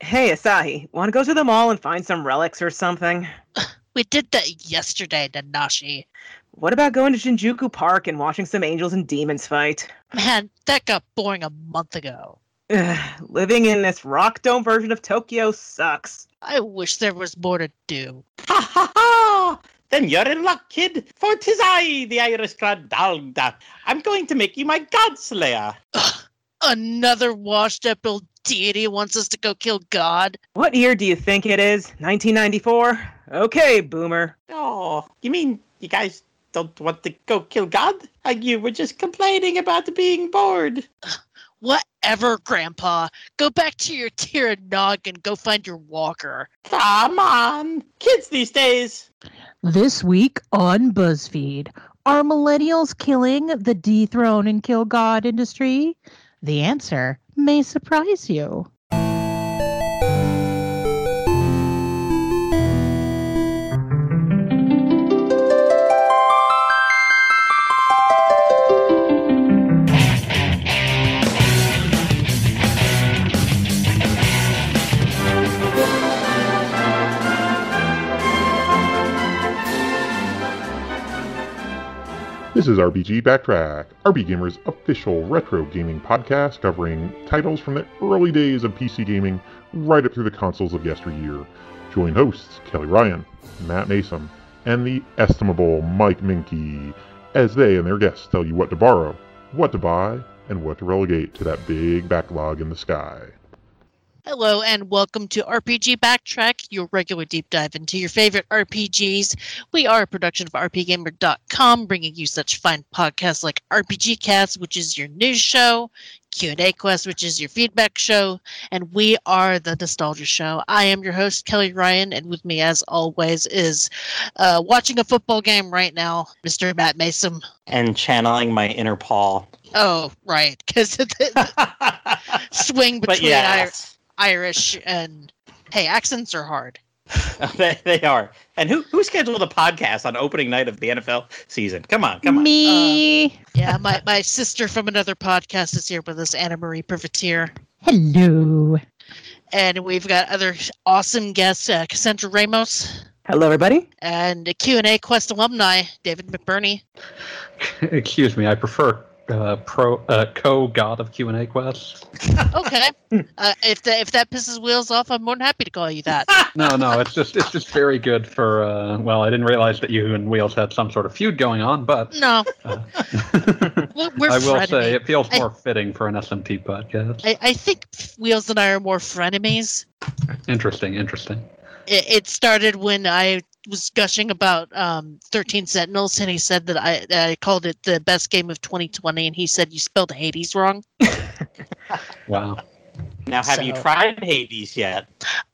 Hey, Asahi, want to go to the mall and find some relics or something? We did that yesterday, Nanashi. What about going to Shinjuku Park and watching some angels and demons fight? Man, that got boring a month ago. Ugh, living in this rock dome version of Tokyo sucks. I wish there was more to do. Ha ha ha! Then you're in luck, kid, for 'tis I, the Irish Grandalda. I'm going to make you my godslayer. Ugh, another washed up old deity wants us to go kill God. What year do you think it is? 1994? Okay, boomer. Oh, you mean you guys don't want to go kill God? And you were just complaining about being bored. Whatever, Grandpa. Go back to your Tir na Nog and go find your walker. Come on, kids these days. This week on BuzzFeed, are millennials killing the dethrone and kill God industry? The answer may surprise you. This is RPG Backtrack, RPGamer's official retro gaming podcast covering titles from the early days of PC gaming right up through the consoles of yesteryear. Join hosts Kelly Ryan, Matt Masem, and the estimable Mike Moehnke as they and their guests tell you what to borrow, what to buy, and what to relegate to that big backlog in the sky. Hello and welcome to RPG Backtrack, your regular deep dive into your favorite RPGs. We are a production of RPGamer.com, bringing you such fine podcasts like RPG Cast, which is your news show, Q&A Quest, which is your feedback show, and we are the Nostalgia Show. I am your host, Kelly Ryan, and with me, as always, is uh, watching a football game right now, Mr. Matt Masem. And channeling my inner Paul. Oh, right, because the swing but between yes, Irish and hey, accents are hard. they, they are. And who who scheduled a podcast on opening night of the NFL season? Come on, come on. Me. Yeah, my, my sister from another podcast is here with us, Anna Marie Privateer. Hello. And we've got other awesome guests, uh, Cassandra Ramos Hello, everybody. and a Q&A Quest alumni, David McBurney. Excuse me, I prefer uh, pro uh, co god of Q and A quests. Okay. uh, if, that if that pisses Wheels off, I'm more than happy to call you that. No, no, it's just it's just very good for. Uh, well, I didn't realize that you and Wheels had some sort of feud going on, but No, uh, we're, we're I will frenemy. say it feels I- more fitting for an SMT podcast. I, I think Wheels and I are more frenemies. interesting, interesting. it, it started when I was gushing about um, 13 Sentinels, and he said that I, I called it the best game of 2020, and he said you spelled Hades wrong. Wow. Now, have you tried Hades yet?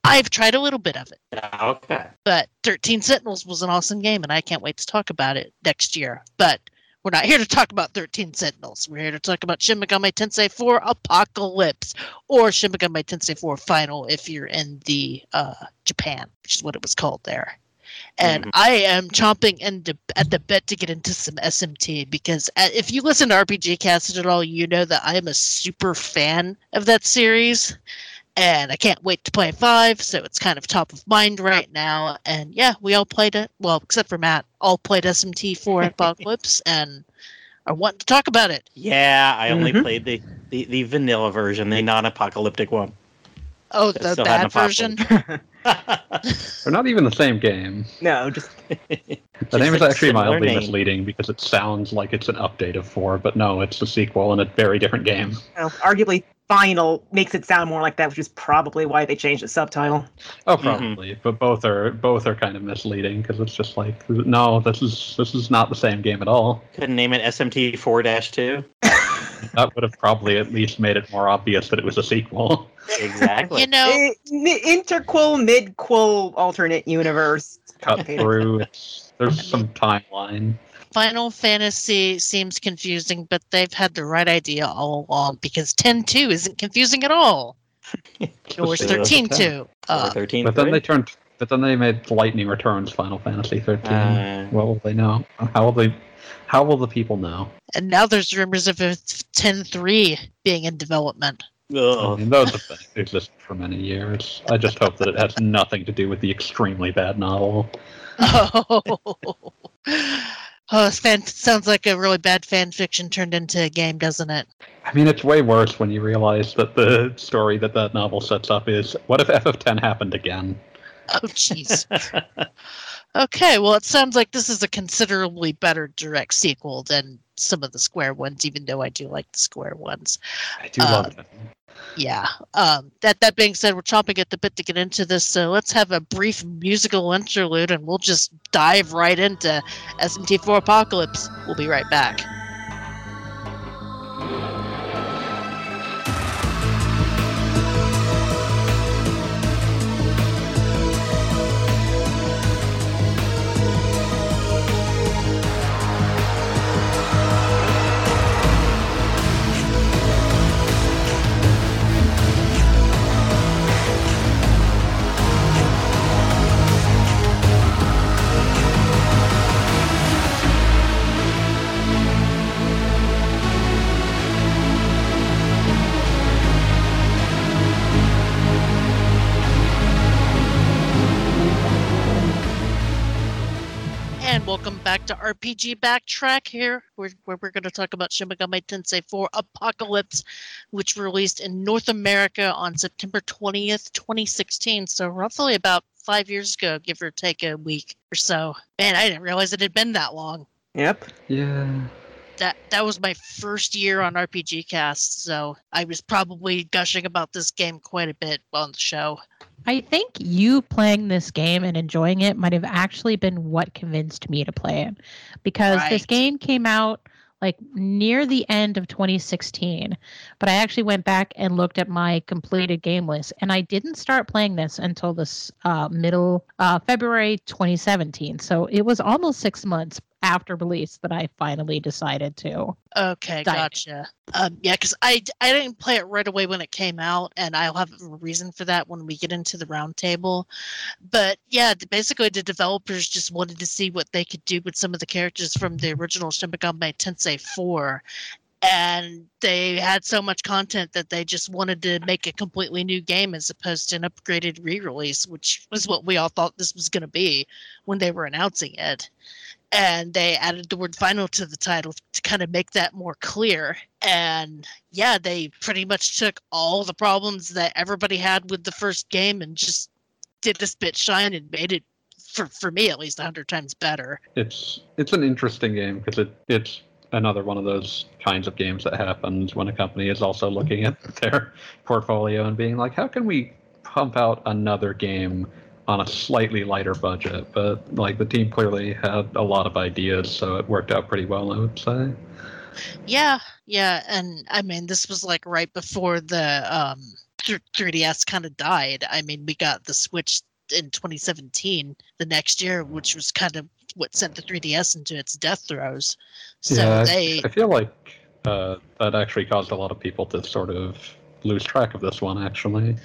I've tried a little bit of it, Okay. but 13 Sentinels was an awesome game, and I can't wait to talk about it next year. But we're not here to talk about 13 Sentinels. We're here to talk about Shin Megami Tensei 4 Apocalypse, or Shin Megami Tensei 4 Final if you're in the uh, Japan, which is what it was called there. And Mhm. I am chomping into, at the bit to get into some SMT because uh, if you listen to RPG Cast at all, you know that I am a super fan of that series. And I can't wait to play five, so it's kind of top of mind right now. And yeah, we all played it. Well, except for Matt, all played SMT for Apocalypse, and I want to talk about it. Yeah, I only Mhm. played the, the, the vanilla version, the non-apocalyptic one. Oh, the still had an bad version. They're not even the same game. no, just The name is actually mildly name. misleading because it sounds like it's an update of four, but no, it's a sequel and a very different game. well, arguably final makes it sound more like that, which is probably why they changed the subtitle. Oh, Mhm. probably, but both are both are kind of misleading because it's just like no, this is this is not the same game at all. Couldn't name it SMT 4-2. That would have probably at least made it more obvious that it was a sequel. Exactly. You know, Eh, mi- interquel, midquel, alternate universe. Cut through. There's some timeline. Final Fantasy seems confusing, but they've had the right idea all along because 10-2 isn't confusing at all. Nor is Just, uh, 13-2. Or Uh, 13 But then they turned. But then they made Lightning Returns Final Fantasy 13. Uh, what will they know? How will they? How will the people know? and now there's rumors of a 10-3 being in development. I mean, those have been existed for many years. I just hope that it has nothing to do with the extremely bad novel. Oh, oh fan sounds like a really bad fan fiction turned into a game, doesn't it? I mean, it's way worse when you realize that the story that that novel sets up is what if FF10 happened again? Oh, jeez. okay, well, it sounds like this is a considerably better direct sequel than some of the Square ones, even though I do like the Square ones. I do Uh, love it. Yeah. Um, that that being said, we're chomping at the bit to get into this, so let's have a brief musical interlude, and we'll just dive right into SMT4 Apocalypse. We'll be right back. And welcome back to RPG Backtrack here, where, where we're going to talk about Shin Megami Tensei 4 Apocalypse, which released in North America on September 20th, 2016. So roughly about five years ago, give or take a week or so. Man, I didn't realize it had been that long. Yep. Yeah. That that was my first year on RPG Cast, so I was probably gushing about this game quite a bit on the show. I think you playing this game and enjoying it might have actually been what convinced me to play it. Because this game came out like near the end of 2016 but i actually went back and looked at my completed game list and i didn't start playing this until this uh, middle uh, february 2017 so it was almost six months after release that i finally decided to Okay, gotcha. Um, yeah, because I I didn't play it right away when it came out, and I'll have a reason for that when we get into the roundtable. But yeah, basically the developers just wanted to see what they could do with some of the characters from the original Shin Megami Tensei 4. And they had so much content that they just wanted to make a completely new game as opposed to an upgraded re-release, which was what we all thought this was going to be when they were announcing it and they added the word final to the title to kind of make that more clear. And yeah they pretty much took all the problems that everybody had with the first game and just did this bit shine and made it for, for me at least a 100 times better. It's it's an interesting game because it it's another one of those kinds of games that happens when a company is also looking at their portfolio and being like, how can we pump out another game on a slightly lighter budget? But like the team clearly had a lot of ideas, so it worked out pretty well, I would say. yeah yeah and i mean this was like right before the um th- 3ds kind of died i mean we got the switch in 2017 the next year which was kind of what sent the 3ds into its death throes so Yeah, I- they I feel like uh, that actually caused a lot of people to sort of lose track of this one. Actually,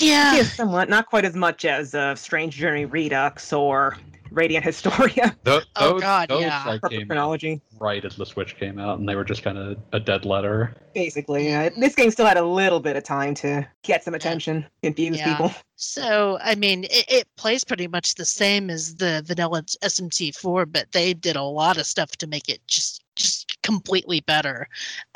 yeah Yeah, somewhat. Not quite as much as uh, Strange Journey Redux or Radiant Historia. Th- Oh, God, those, yeah. like, Perfect came chronology. right as the Switch came out, and they were just kind of a dead letter. Basically, yeah. This game still had a little bit of time to get some attention, confuse Yeah. people. So, I mean, it, it plays pretty much the same as the vanilla SMT4, but they did a lot of stuff to make it just just completely better.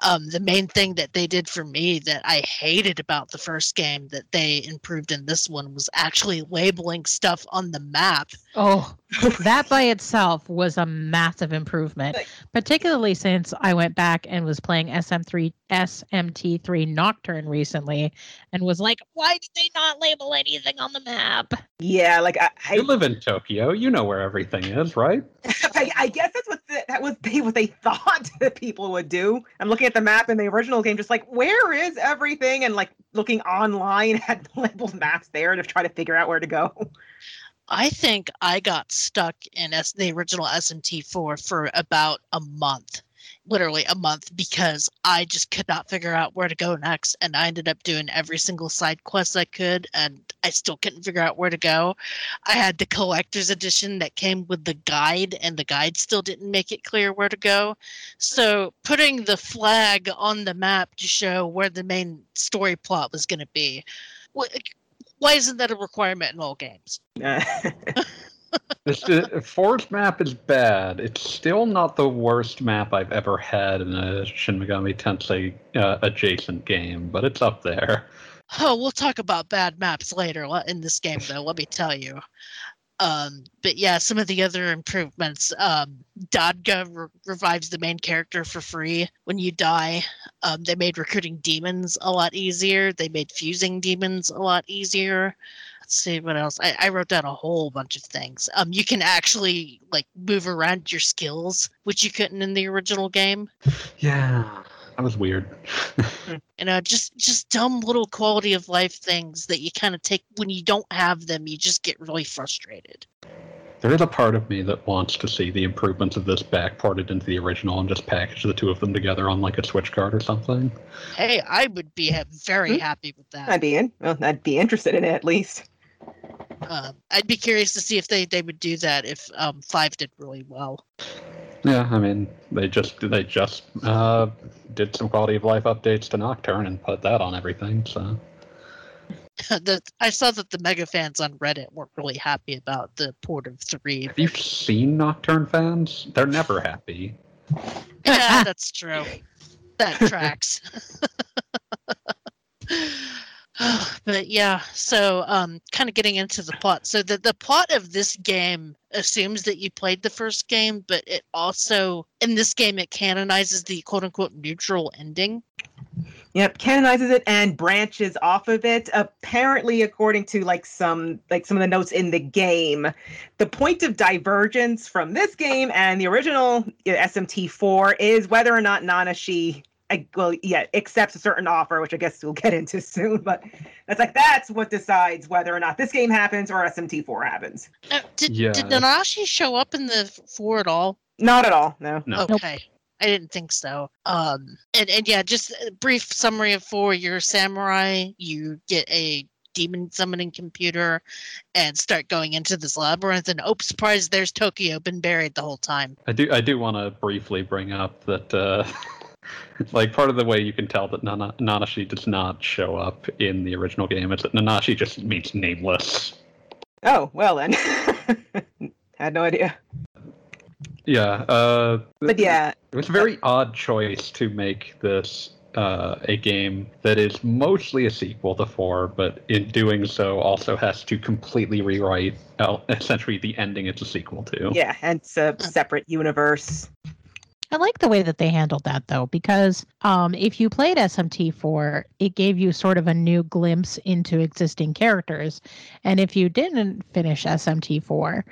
Um, the main thing that they did for me that I hated about the first game that they improved in this one was actually labeling stuff on the map. Oh, that by itself was a massive improvement, particularly since I went back and was playing SM3 SMT3 Nocturne recently and was like, why did they not label anything on the map? Yeah, like I, You live in Tokyo, you know where everything is, right? I, I guess that's what the, that was they what they thought that people would do. I'm looking at the map in the original game, just like where is everything, and like looking online at the labeled maps there to try to figure out where to go. I think I got stuck in S- the original SMT4 for about a month. Literally a month because I just could not figure out where to go next. And I ended up doing every single side quest I could, and I still couldn't figure out where to go. I had the collector's edition that came with the guide, and the guide still didn't make it clear where to go. So putting the flag on the map to show where the main story plot was going to be. wh- Why isn't that a requirement in all games? This Forge map is bad. It's still not the worst map I've ever had in a Shin Megami Tensei uh, adjacent game, but it's up there. Oh, we'll talk about bad maps later in this game, though. let me tell you. Um, but yeah, some of the other improvements. Um, Dagda re- revives the main character for free when you die. Um, they made recruiting demons a lot easier. They made fusing demons a lot easier. Let's see what else. I, I wrote down a whole bunch of things. Um, you can actually like move around your skills, which you couldn't in the original game. Yeah, that was weird. you know just just dumb little quality of life things that you kind of take when you don't have them you just get really frustrated There is a part of me that wants to see the improvements of this backported into the original and just package the two of them together on like a Switch card or something. hey i would be ha- very Hmm. happy with that I'd be in. Well, I'd be interested in it at least. Um, i'd be curious to see if they, they would do that if um, five did really well Yeah, I mean they just they just uh, did some quality of life updates to Nocturne and put that on everything. So the, i saw that the mega fans on reddit weren't really happy about the port of three have you seen Nocturne fans? They're never happy. yeah that's true that tracks but yeah so um kind of getting into the plot so the, the plot of this game assumes that you played the first game but it also in this game it canonizes the quote unquote neutral ending Yep, canonizes it and branches off of it. Apparently, according to like some like some of the notes in the game, the point of divergence from this game and the original uh, SMT4 is whether or not Nanashi uh, well, yeah, accepts a certain offer, which I guess we'll get into soon. But that's like that's what decides whether or not this game happens or SMT4 happens. Uh, did, Yeah. did nanashi show up in the four at all Not at all. No. No. okay i didn't think so um and, and yeah just a brief summary of four you're a samurai you get a demon summoning computer and start going into this labyrinth and oh surprise there's tokyo been buried the whole time I do I do want to briefly bring up that uh, like part of the way you can tell that Nana, Nanashi does not show up in the original game is that Nanashi just means nameless. Oh well then. Had no idea. Yeah. Uh, But yeah, It was a very odd choice to make this uh, a game that is mostly a sequel to 4, but in doing so also has to completely rewrite uh, essentially the ending it's a sequel to. yeah, and it's a separate universe. I like the way that they handled that though, because um, if you played SMT4, it gave you sort of a new glimpse into existing characters. And if you didn't finish SMT4,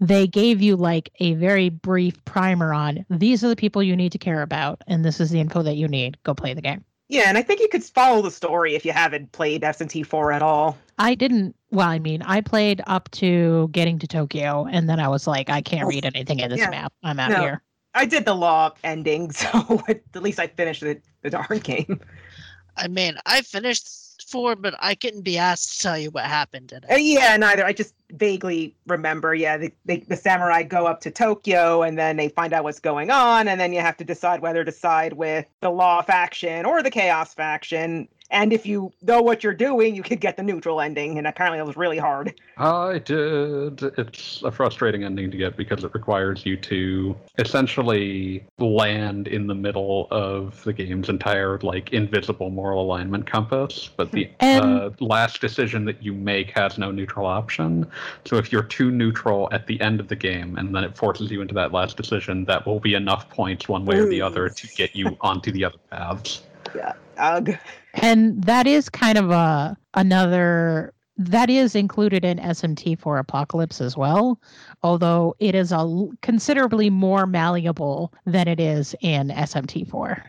they gave you like a very brief primer on these are the people you need to care about, and this is the info that you need. Go play the game. Yeah, and I think you could follow the story if you haven't played SMT4 at all. I didn't, well, I mean, I played up to getting to Tokyo, and then I was like, I can't Oh, read anything in this yeah. map. I'm out No. here. I did the law ending, so at least I finished the, the darn game. i mean i finished four but i couldn't be asked to tell you what happened in it Uh, yeah, neither. I just vaguely remember. Yeah, the, they, the samurai go up to Tokyo, and then they find out what's going on, and then you have to decide whether to side with the law faction or the chaos faction. And if you know what you're doing, you could get the neutral ending, and apparently it was really hard. I did. It's a frustrating ending to get because it requires you to essentially land in the middle of the game's entire like invisible moral alignment compass. But the And- uh, last decision that you make has no neutral option. So if you're too neutral at the end of the game and then it forces you into that last decision, that will be enough points one way or the other to get you onto the other paths. Yeah. Ugh. And that is kind of a another that is included in SMT4 Apocalypse as well, although it is a l- considerably more malleable than it is in SMT4.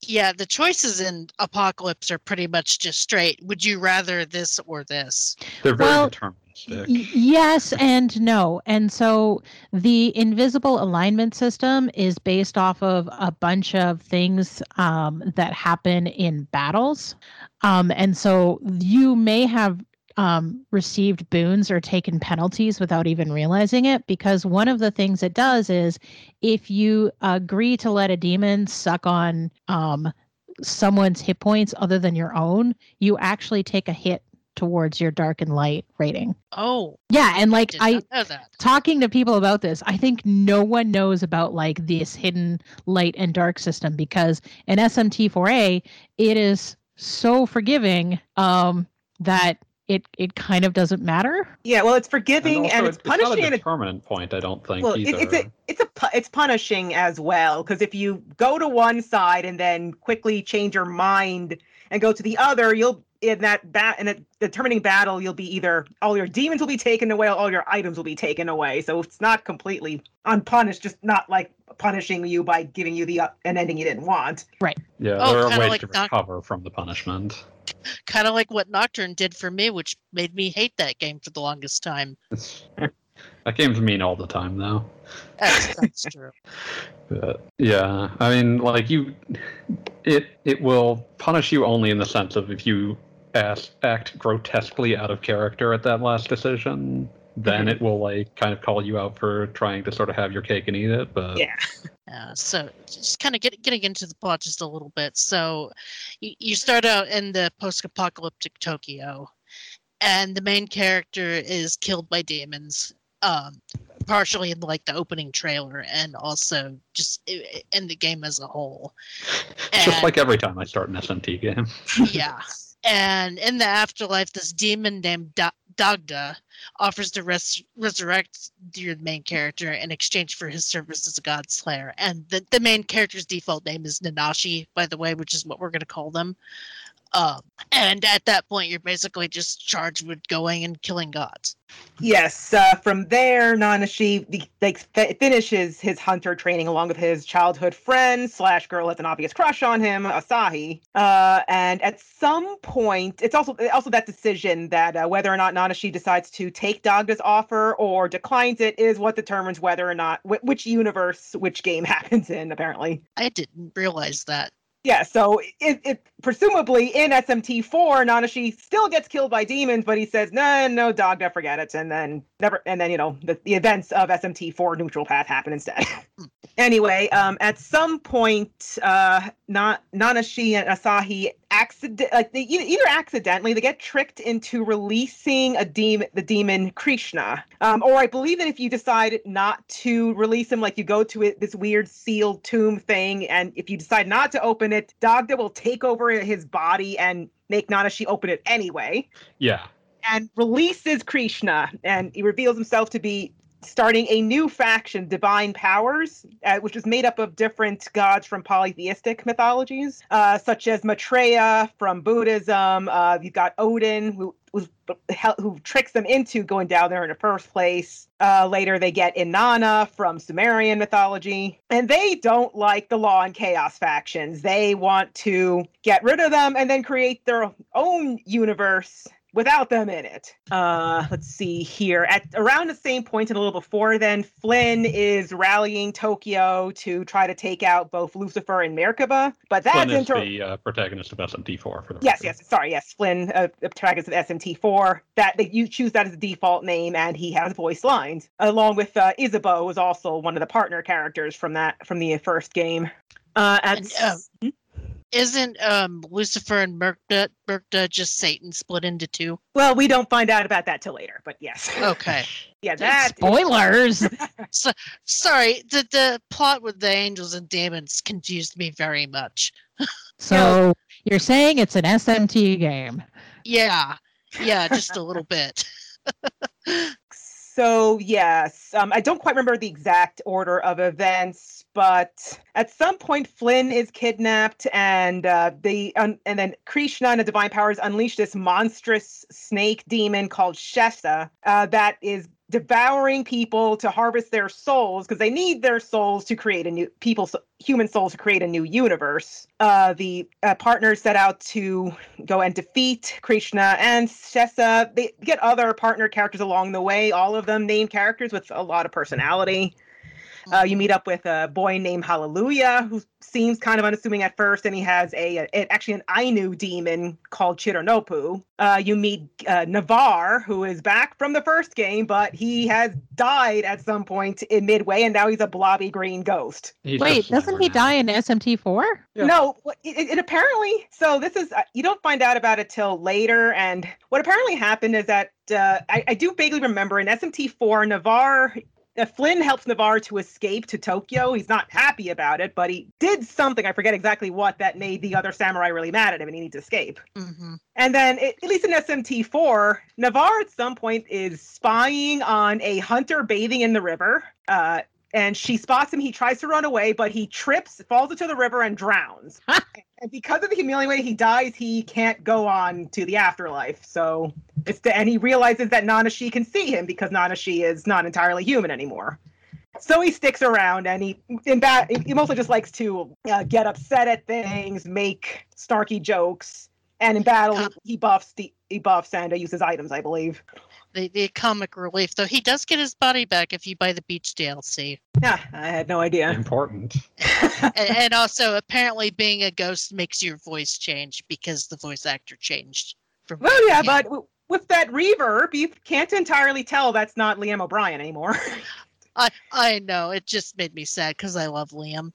Yeah, the choices in Apocalypse are pretty much just straight. Would you rather this or this? They're very Well, deterministic. Y- yes and no. And so the invisible alignment system is based off of a bunch of things um, that happen in battles. Um, and so you may have um, received boons or taken penalties without even realizing it because one of the things it does is if you agree to let a demon suck on um, someone's hit points other than your own, you actually take a hit towards your dark and light rating. Oh, Yeah, and like I not know that. talking to people about this, I think no one knows about like this hidden light and dark system because in SMT4A it is so forgiving um that it it kind of doesn't matter. Yeah, well, it's And forgiving also, and, it's it's punishing a and it's determinant point, I don't think, well, it, either. it's a it's a it's punishing as well because if you go to one side and then quickly change your mind and go to the other, you'll in that bat in a determining battle, you'll be either all your demons will be taken away, or all your items will be taken away. So it's not completely unpunished, just not like punishing you by giving you the uh, an ending you didn't want. Right. Yeah, Oh, there are kinda ways like to Doc- recover from the punishment. Kind of like what Nocturne did for me, which made me hate that game for the longest time. It's, that game's mean all the time, though. That's, that's true. But, yeah, I mean, like you, it it will punish you only in the sense of if you ask, act grotesquely out of character at that last decision, then Mhm. it will like kind of call you out for trying to sort of have your cake and eat it. But Yeah. Uh, so just kind of get, getting into the plot just a little bit. So you, you start out in the post-apocalyptic Tokyo, and the main character is killed by demons. Um, partially in like the opening trailer, and also just i- i- in the game as a whole. it's just like every time I start an SMT game. yeah. And in the afterlife, this demon named da- Dagda offers to res- resurrect your main character in exchange for his service as a god slayer. And the, the main character's default name is Nanashi, by the way, which is what we're going to call them. Um, and at that point, you're basically just charged with going and killing gods. Yes, uh, from there, Nanashi like fi- finishes his hunter training along with his childhood friend slash girl has an obvious crush on him, Asahi. Uh, and at some point, it's also also that decision that uh, whether or not Nanashi decides to take Dagda's offer or declines it is what determines whether or not wh- which universe which game happens in. Apparently, I didn't realize that. Yeah. So it, it presumably in SMT4, Nanashi still gets killed by demons, but he says, "No, no, Dagda, forget it," and then never, and then you know the, the events of SMT4 Neutral Path happen instead. anyway, um, at some point, uh, Na- Nanashi and Asahi accident like they either accidentally they get tricked into releasing a demon, the demon Krishna, um, or I believe that if you decide not to release him, like you go to it, this weird sealed tomb thing, and if you decide not to open it, Dagda will take over his body and make Nanashi open it anyway. Yeah, and releases Krishna, and he reveals himself to be starting a new faction, Divine Powers, uh, which is made up of different gods from polytheistic mythologies, uh, such as Maitreya from Buddhism. Uh, you've got Odin, who was who tricks them into going down there in the first place. Uh, later, they get Inanna from Sumerian mythology, and they don't like the Law and Chaos factions. They want to get rid of them and then create their own universe without them in it. Uh, let's see here. At around the same point and a little before then, Flynn is rallying Tokyo to try to take out both Lucifer and Merkaba. But that's Flynn is inter- the uh, protagonist of SMT4 for the Yes, record. yes. Sorry, yes. Flynn, uh, the protagonist of SMT4. That that you choose that as a default name, and he has voice lines, along with uh, Isabeau, who's also one of the partner characters from that from the first game. Uh, at And, um, Isn't um, Lucifer and Murkda, Murkda just Satan split into two? well, we don't find out about that till later, but yes, Okay. yeah, that Spoilers. So Sorry, the, the plot with the angels and demons confused me very much. so you're saying it's an SMT game. Yeah, yeah, just a little bit. So yes, um, I don't quite remember the exact order of events, but at some point Flynn is kidnapped, and uh, the um, and then Krishna and the divine powers unleash this monstrous snake demon called Shesha uh, that is devouring people to harvest their souls because they need their souls to create a new people human souls to create a new universe. Uh, the uh, partners set out to go and defeat krishna and Shesha they get other partner characters along the way all of them named characters with a lot of personality uh, you meet up with a boy named Hallelujah, who seems kind of unassuming at first, and he has a, a actually an Ainu demon called Chironnupu. Uh, you meet uh, Navarre, who is back from the first game, but he has died at some point in midway, and now he's a blobby green ghost. He's Wait, doesn't he now. die in SMT4? Yeah. No, what- it, it apparently. So this is uh, you don't find out about it till later. And what apparently happened is that uh, I, I do vaguely remember in SMT4, Navarre. Flynn helps Navarre to escape to Tokyo. He's not happy about it, but he did something. I forget exactly what that made the other samurai really mad at him, and he needs to escape. hmm And then, it, at least in SMT4, Navarre at some point is spying on a hunter bathing in the river. Uh, and she spots him. He tries to run away, but he trips, falls into the river, and drowns. and because of the humiliating way he dies, he can't go on to the afterlife. So it's the, and he realizes that Nanashi can see him because Nanashi is not entirely human anymore. So he sticks around, and he in bat he mostly just likes to uh, get upset at things, make snarky jokes, and in battle he buffs the he buffs and uh, uses items, I believe. The, the comic relief, though, he does get his body back if you buy the Beach DLC. Yeah, I had no idea. Important. and, and also, apparently, being a ghost makes your voice change because the voice actor changed. From well, yeah, but w- with that reverb, you can't entirely tell that's not Liam O'Brien anymore. I I know it just made me sad because I love Liam.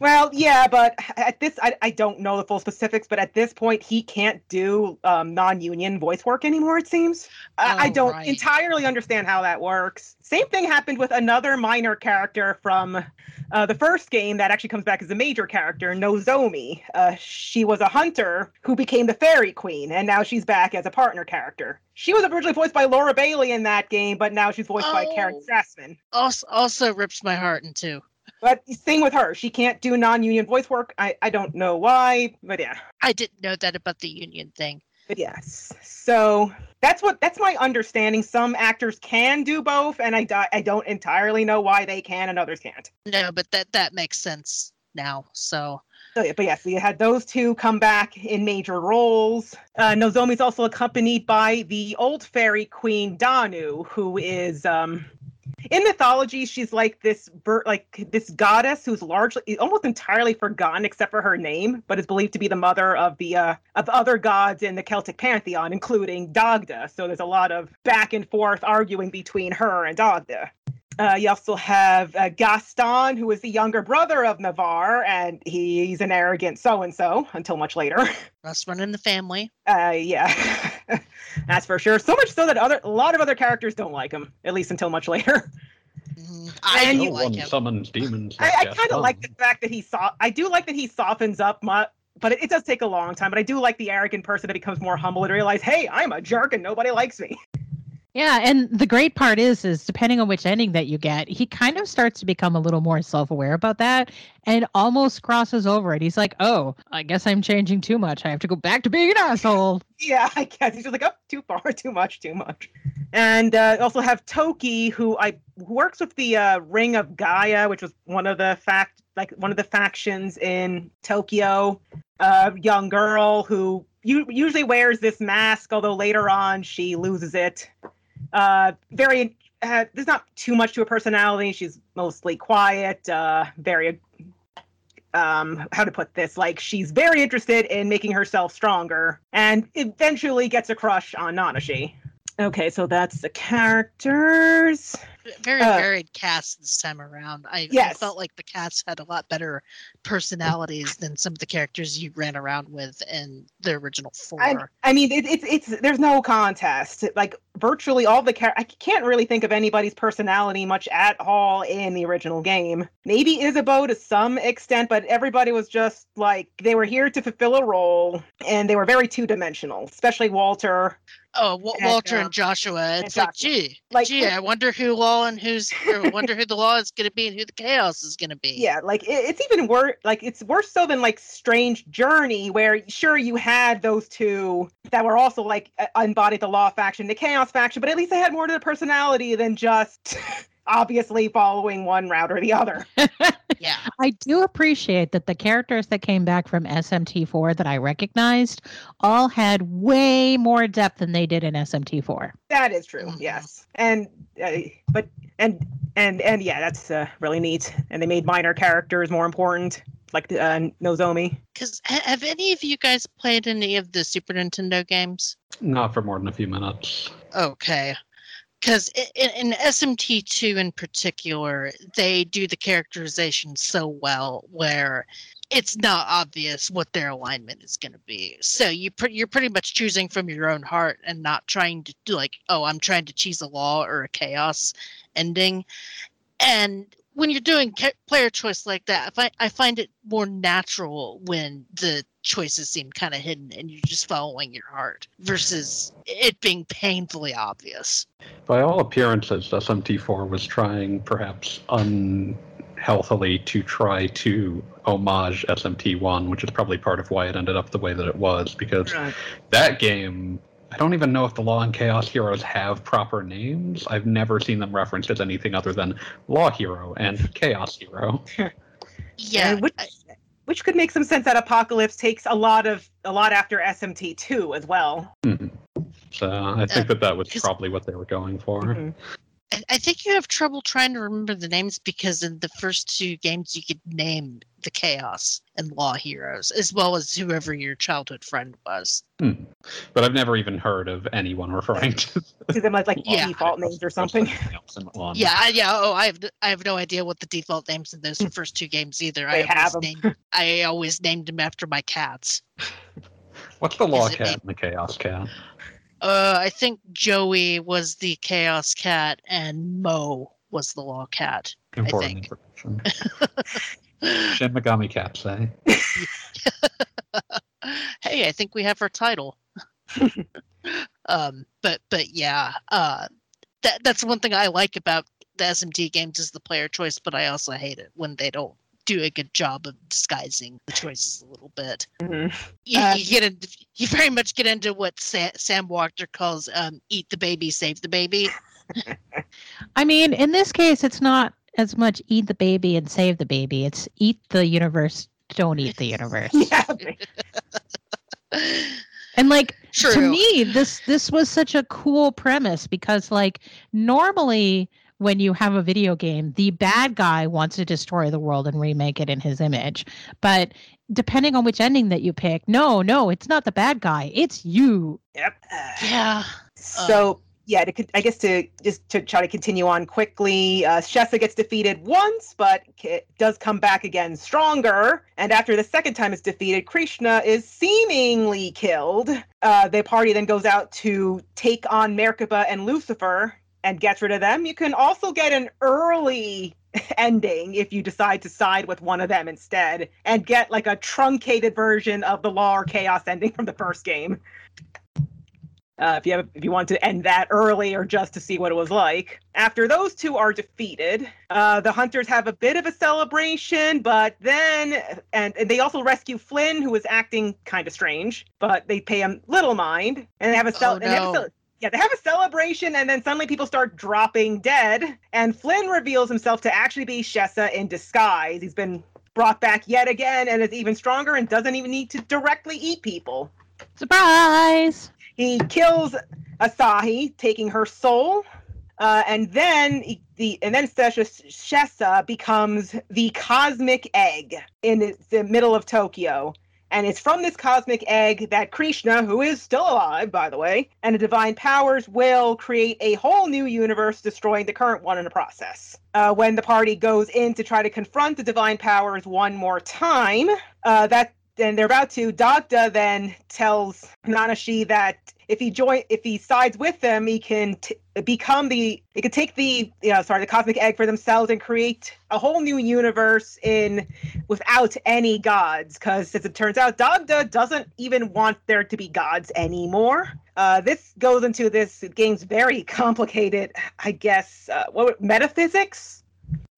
Well, yeah, but at this, I, I don't know the full specifics, but at this point, he can't do um, non-union voice work anymore. It seems. I, I Oh, don't right. entirely understand how that works. Same thing happened with another minor character from uh, the first game that actually comes back as a major character, Nozomi. Uh, she was a hunter who became the fairy queen, and now she's back as a partner character. She was originally voiced by Laura Bailey in that game, but now she's voiced by Karen Oh. Strassman. Also, also rips my heart in two. But same with her. She can't do non-union voice work. I, I don't know why, but yeah. I didn't know that about the union thing. But yes. So that's what that's my understanding. Some actors can do both, and I, di- I don't entirely know why they can and others can't. No, but that that makes sense now. So So, yeah, but yes, we had those two come back in major roles. Uh, Nozomi's also accompanied by the old fairy queen Danu, who is um, in mythology. She's like this bir- like this goddess who's largely almost entirely forgotten except for her name, but is believed to be the mother of the uh, of other gods in the Celtic pantheon, including Dagda. So there's a lot of back and forth arguing between her and Dagda. Uh, you also have uh, Gaston, who is the younger brother of Navarre, and he's an arrogant so and so until much later. must run in the family. Uh, yeah, that's for sure. So much so that other a lot of other characters don't like him, at least until much later. I And do you- no like one him. summons demons. I, I kind of oh. like the fact that he saw. I do like that he softens up, mu- but it, it does take a long time. But I do like the arrogant person that becomes more humble and realize, hey, I'm a jerk and nobody likes me. Yeah, and the great part is, is depending on which ending that you get, he kind of starts to become a little more self-aware about that, and almost crosses over it. He's like, "Oh, I guess I'm changing too much. I have to go back to being an asshole." Yeah, I guess he's just like, oh, too far, too much, too much. And uh, also have Toki, who I who works with the uh, Ring of Gaia, which was one of the fact like one of the factions in Tokyo. A young girl who usually wears this mask, although later on she loses it. Uh, very. Uh, there's not too much to her personality. She's mostly quiet. Uh, very um how to put this like she's very interested in making herself stronger and eventually gets a crush on nanashi okay so that's the characters very Uh, varied cast this time around. I, I felt like the cast had a lot better personalities than some of the characters you ran around with in the original four. I, I mean, it, it's it's there's no contest. Like virtually all the char- I can't really think of anybody's personality much at all in the original game. Maybe Isabeau to some extent, but everybody was just like they were here to fulfill a role, and they were very two dimensional. Especially Walter. oh, and, Walter uh, and Joshua. and It's like, Joshua. gee, Like, gee, I wonder who law and who's, or wonder who the law is going to be and who the chaos is going to be. Yeah, like it, it's even worse. Like it's worse so than like Strange Journey, where sure you had those two that were also like uh, embodied the Law faction, the Chaos faction, but at least they had more to the personality than just obviously following one route or the other. Yeah. I do appreciate that the characters that came back from SMT4 that I recognized all had way more depth than they did in SMT4. That is true. Mhm. Yes, and but and and and yeah, that's uh, really neat. And they made minor characters more important, like uh, Nozomi. Because have any of you guys played any of the Super Nintendo games? Not for more than a few minutes. Okay. Because in, in SMT2 in particular, they do the characterization so well where it's not obvious what their alignment is going to be. So you pre- you're pretty much choosing from your own heart and not trying to do like, oh, I'm trying to choose a law or a chaos ending. And when you're doing ca- player choice like that, I find, I find it more natural when the choices seem kind of hidden and you're just following your heart versus it being painfully obvious. By all appearances, SMT4 was trying, perhaps unhealthily, to try to homage SMT1, which is probably part of why it ended up the way that it was, because that game. I don't even know if the Law and Chaos heroes have proper names. I've never seen them referenced as anything other than Law Hero and Chaos Hero. Yeah, which, which could make some sense that Apocalypse takes a lot of a lot after SMT two as well. So I think that that was probably what they were going for. Mhm. I, I think you have trouble trying to remember the names because in the first two games you could name the chaos and law heroes as well as whoever your childhood friend was. Hmm. But I've never even heard of anyone referring to To them as like Yeah. default names or something. else in one. Yeah, I- yeah. Oh, I have I have no idea what the default names in those first two games either. They I have always named I always named them after my cats. What's the Law Is it Cat named- and the Chaos Cat? Uh, I think Joey was the chaos cat and Mo was the law cat. Important think. information. Shin Megami Katsei. hey, I think we have our title. um, but but yeah, uh, that that's one thing I like about the SMT games is the player choice, but I also hate it when they don't do a good job of disguising the choices a little bit. Mhm. You, Uh, you get into, you very much get into what Sa- Sam Walker calls um, "eat the baby, save the baby." I mean, in this case, it's not as much eat the baby and save the baby. It's eat the universe, don't eat the universe. Yeah. And like True. to me, this this was such a cool premise because like normally when you have a video game, the bad guy wants to destroy the world and remake it in his image. But depending on which ending that you pick, no, no, it's not the bad guy. It's you. Yep. yeah. So yeah, to, I guess to just to try to continue on quickly, uh, Shesha gets defeated once, but k- does come back again stronger. And after the second time is defeated, Krishna is seemingly killed. Uh, the party then goes out to take on Merkaba and Lucifer and gets rid of them. You can also get an early ending if you decide to side with one of them instead and get like a truncated version of the law or chaos ending from the first game uh, if you have if you want to end that early or just to see what it was like. After those two are defeated, uh, the hunters have a bit of a celebration, but then and, and they also rescue Flynn, who is acting kind of strange, but they pay him little mind, and they have a cel- Oh, and they have a no. Yeah, they have a celebration, and then suddenly people start dropping dead, and Flynn reveals himself to actually be Shesha in disguise. He's been brought back yet again, and is even stronger, and doesn't even need to directly eat people. Surprise! He kills Asahi, taking her soul, uh, and then the and then Shesha becomes the cosmic egg in the middle of Tokyo, And it's from this cosmic egg that Krishna, who is still alive, by the way, and the divine powers will create a whole new universe, destroying the current one in the process. Uh, when the party goes in to try to confront the divine powers one more time, uh, that and they're about to. Dagda then tells Nanashi that if he join, if he sides with them, he can t- become the. He can take the, you know, sorry, the cosmic egg for themselves and create a whole new universe in without any gods. Because as it turns out, Dagda doesn't even want there to be gods anymore. Uh, this goes into this game's very complicated, I guess, uh, what metaphysics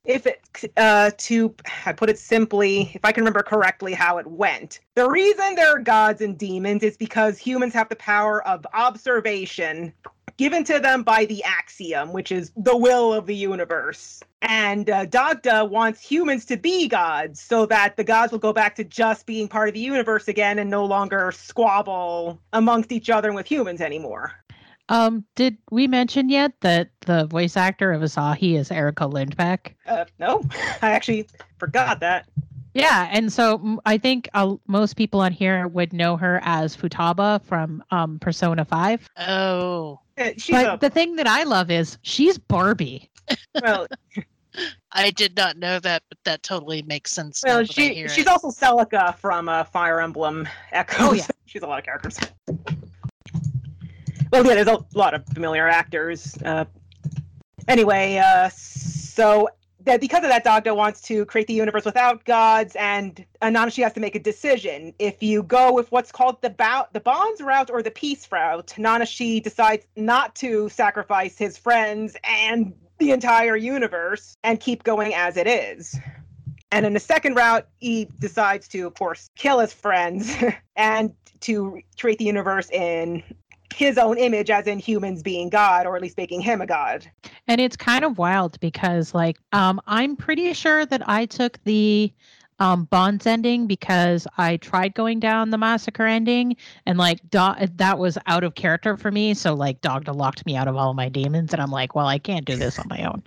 if it uh, to I put it simply, if I can remember correctly how it went, the reason there are gods and demons is because humans have the power of observation given to them by the axiom, which is the will of the universe. And uh, Dagda wants humans to be gods so that the gods will go back to just being part of the universe again and no longer squabble amongst each other and with humans anymore. Um, did we mention yet that the voice actor of Asahi is Erica Lindbeck? Uh, no, I actually forgot that. Yeah, and so I think uh, most people on here would know her as Futaba from um, Persona Five. Oh, uh, she's but a, the thing that I love is she's Barbie. well, I did not know that, but that totally makes sense. well, now that I she she's it. also Celica from uh, Fire Emblem Echoes. Oh, yeah. she's a lot of characters. Well, yeah, there's a lot of familiar actors. Uh, anyway, uh, so that because of that, Dagda wants to create the universe without gods, and Nanashi has to make a decision. If you go with what's called the bow- the bonds route or the peace route, Nanashi decides not to sacrifice his friends and the entire universe and keep going as it is. And in the second route, he decides to, of course, kill his friends and to create the universe in his own image, as in humans being God, or at least making him a god. And it's kind of wild because, like, um, I'm pretty sure that I took the um, Bonds ending because I tried going down the massacre ending, and like Do- that was out of character for me. So like Dagda locked me out of all my demons, and I'm like, well, I can't do this on my own.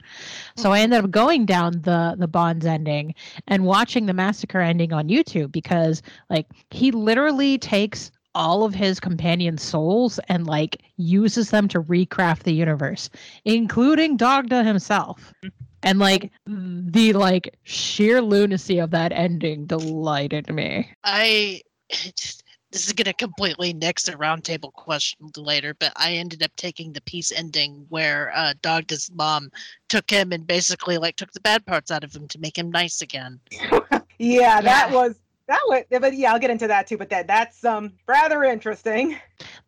So I ended up going down the the Bonds ending and watching the massacre ending on YouTube because like he literally takes all of his companion souls and like uses them to recraft the universe, including Dagda himself. And like the like sheer lunacy of that ending delighted me. I this is gonna completely nix a roundtable question later, but I ended up taking the piece ending where uh, Dagda's mom took him and basically like took the bad parts out of him to make him nice again. Yeah, that Yeah. was that was. But yeah, I'll get into that too. But that that's um rather interesting.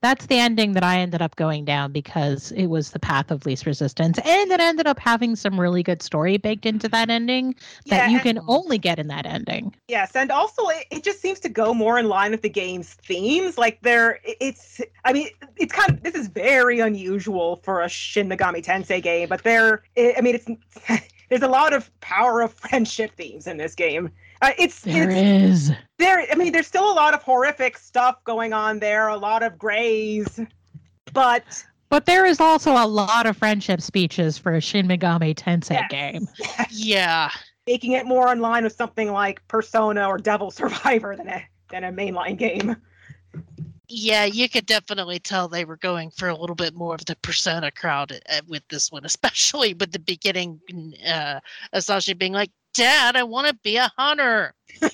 That's the ending that I ended up going down because it was the path of least resistance. And it ended up having some really good story baked into that ending that Yeah, you and- can only get in that ending. Yes, and also it, it just seems to go more in line with the game's themes. Like there, it- it's. I mean, it's kind of. This is very unusual for a Shin Megami Tensei game, but there. I I mean, it's. There's a lot of power of friendship themes in this game. Uh, it's There it's is. there. I mean, there's still a lot of horrific stuff going on there. A lot of grays, but But there is also a lot of friendship speeches for a Shin Megami Tensei Yes. game. Yeah. making it more in line with something like Persona or Devil Survivor than a than a mainline game. Yeah, you could definitely tell they were going for a little bit more of the persona crowd uh, with this one, especially with the beginning. Uh, Asahi being like, "Dad, I want to be a hunter."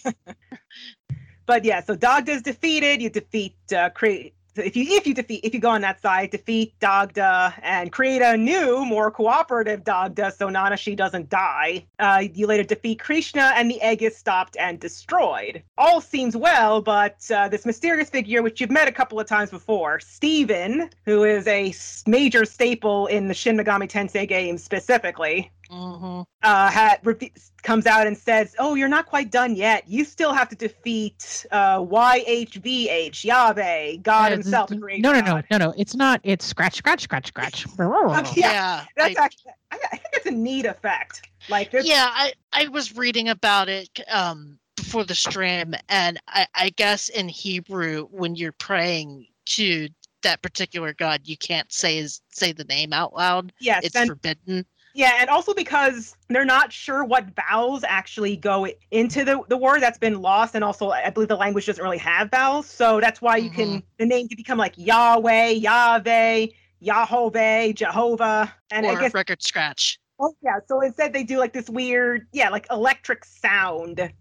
But yeah, so Dagda's defeated. You defeat uh, create. So if you if you defeat if you go on that side, defeat Dagda and create a new, more cooperative Dagda, so Nanashi doesn't die. Uh, you later defeat Krishna, and the egg is stopped and destroyed. All seems well, but uh, this mysterious figure, which you've met a couple of times before, Stephen, who is a major staple in the Shin Megami Tensei games specifically, hmm uh, had rev- comes out and says, "Oh, you're not quite done yet. You still have to defeat uh, YHVH Yahweh, God Uh, Himself, the great no, no, no, no, no. It's not. It's scratch, scratch, scratch, scratch. Yeah, Yeah, That's I, actually, I, I think it's a neat effect. Like, there's, yeah. I I was reading about it um before the stream, and I I guess in Hebrew when you're praying to that particular god, you can't say his say the name out loud. yes, It's and forbidden. Yeah, and also because they're not sure what vowels actually go into the, the word that's been lost, and also I believe the language doesn't really have vowels, so that's why you can mm-hmm. the name can become like Yahweh, Yahweh, Yahovah, Jehovah, and or I guess record scratch. oh yeah, so instead they do like this weird yeah like electric sound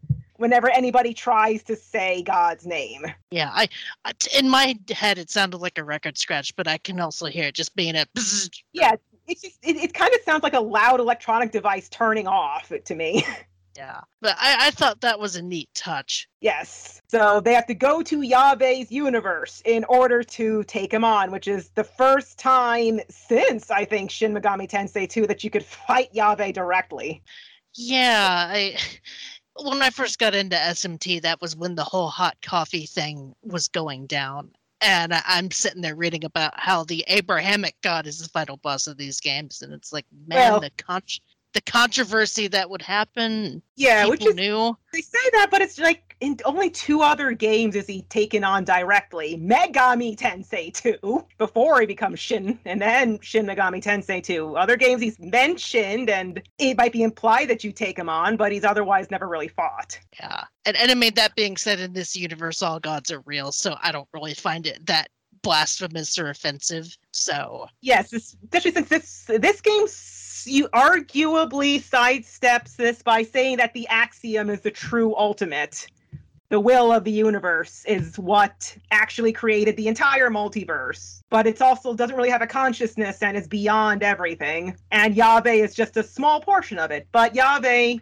whenever anybody tries to say God's name. Yeah, I, I in my head it sounded like a record scratch, but I can also hear it just being a. bzzz. Yeah, it's just it, it kind of sounds like a loud electronic device turning off to me. Yeah, but I, I thought that was a neat touch. Yes. So they have to go to Yahweh's universe in order to take him on, which is the first time since I think Shin Megami Tensei 2 that you could fight Yahweh directly. Yeah, I when I first got into SMT, that was when the whole hot coffee thing was going down. And I'm sitting there reading about how the Abrahamic God is the final boss of these games, and it's like, man, Well- the con- the controversy that would happen, Yeah, people which is knew. they say that, but it's like in only two other games is he taken on directly. Megami Tensei 2 before he becomes Shin, and then Shin Megami Tensei 2. Other games he's mentioned, and it might be implied that you take him on, but he's otherwise never really fought. Yeah, and and I mean that being said, in this universe, all gods are real, so I don't really find it that blasphemous or offensive. So Yes, especially since this this game you arguably sidesteps this by saying that the axiom is the true ultimate. The will of the universe is what actually created the entire multiverse, but it also doesn't really have a consciousness and is beyond everything. And Yahweh is just a small portion of it. But Yahweh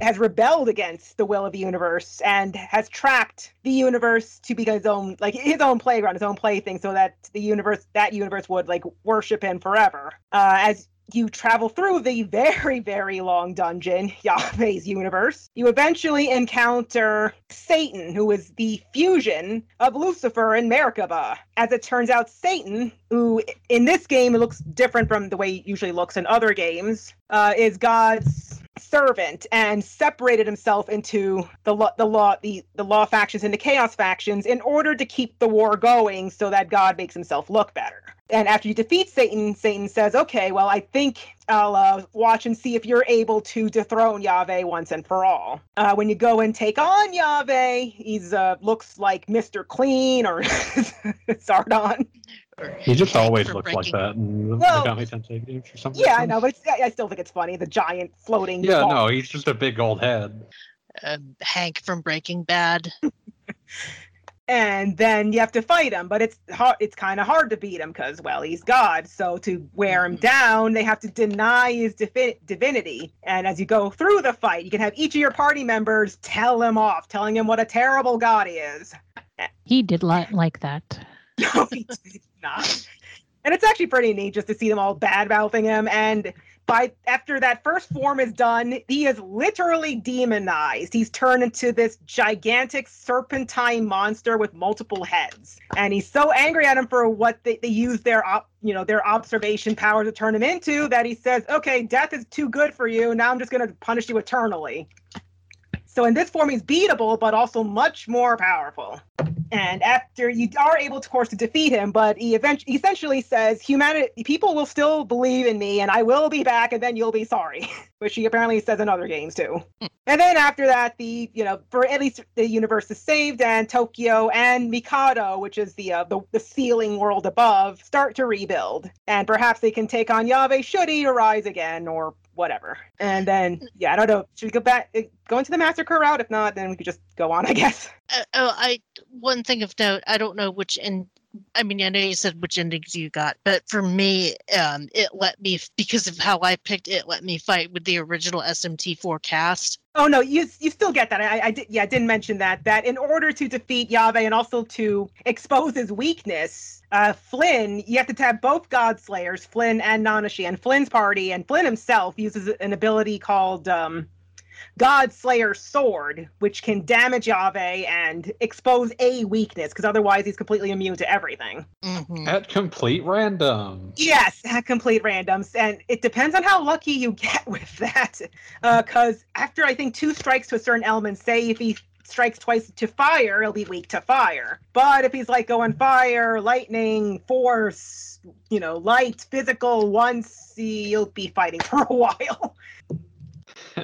has rebelled against the will of the universe and has trapped the universe to be his own like his own playground his own plaything so that the universe that universe would like worship him forever uh, as you travel through the very very long dungeon yahweh's universe you eventually encounter satan who is the fusion of lucifer and merkaba. As it turns out satan who in this game looks different from the way it usually looks in other games uh, is god's servant and separated himself into the law the law the, the law factions and the chaos factions in order to keep the war going so that god makes himself look better and after you defeat satan satan says okay well i think i'll uh, watch and see if you're able to dethrone yahweh once and for all uh, when you go and take on yahweh he's uh, looks like mr clean or sardon He just always looks Breaking- like that in the Well, Megami Tensei games or something. yeah i know but it's, I, I still think it's funny the giant floating Yeah, ball. no, he's just a big old head. um, Hank from Breaking Bad. and then you have to fight him but it's hard it's kind of hard to beat him because well he's god. So to wear him mm-hmm. down they have to deny his divi- divinity. And as you go through the fight you can have each of your party members tell him off telling him what a terrible god he is. He did li- like that. no he did not. And it's actually pretty neat just to see them all bad mouthing him. And by after that first form is done he is literally demonized. He's turned into this gigantic serpentine monster with multiple heads. And he's so angry at him for what they, they use their op, you know their observation power to turn him into that he says okay death is too good for you. Now i'm just going to punish you eternally so in this form he's beatable but also much more powerful. And after you are able, of course, to defeat him, but he eventually essentially says, "Humanity, people will still believe in me, and I will be back, and then you'll be sorry," which he apparently says in other games too. and then after that, the you know, for at least the universe is saved, and Tokyo and Mikado, which is the uh, the, the ceiling world above, start to rebuild, and perhaps they can take on Yahweh should he arise again, or whatever. And then, yeah, I don't know. Should we go back, uh, go into the massacre route? If not, then we could just go on, I guess. Uh, oh, I one thing of note. I don't know which end. I mean, I know you said which endings you got, but for me, um, it let me because of how I picked it. Let me fight with the original SMT4 cast. Oh no, you you still get that. I, I did yeah, I didn't mention that. That in order to defeat Yahweh and also to expose his weakness, uh, Flynn, you have to have both God Slayers, Flynn and Nanashi, and Flynn's party, and Flynn himself uses an ability called um, God Slayer Sword, which can damage Yahweh and expose a weakness, because otherwise he's completely immune to everything. hmm At complete random. Yes, at complete randoms, and it depends on how lucky you get with that. Because after I think two strikes to a certain element, say if he strikes twice to fire, he'll be weak to fire. But if he's like going fire, lightning, force, you know, light, physical once, he'll be fighting for a while.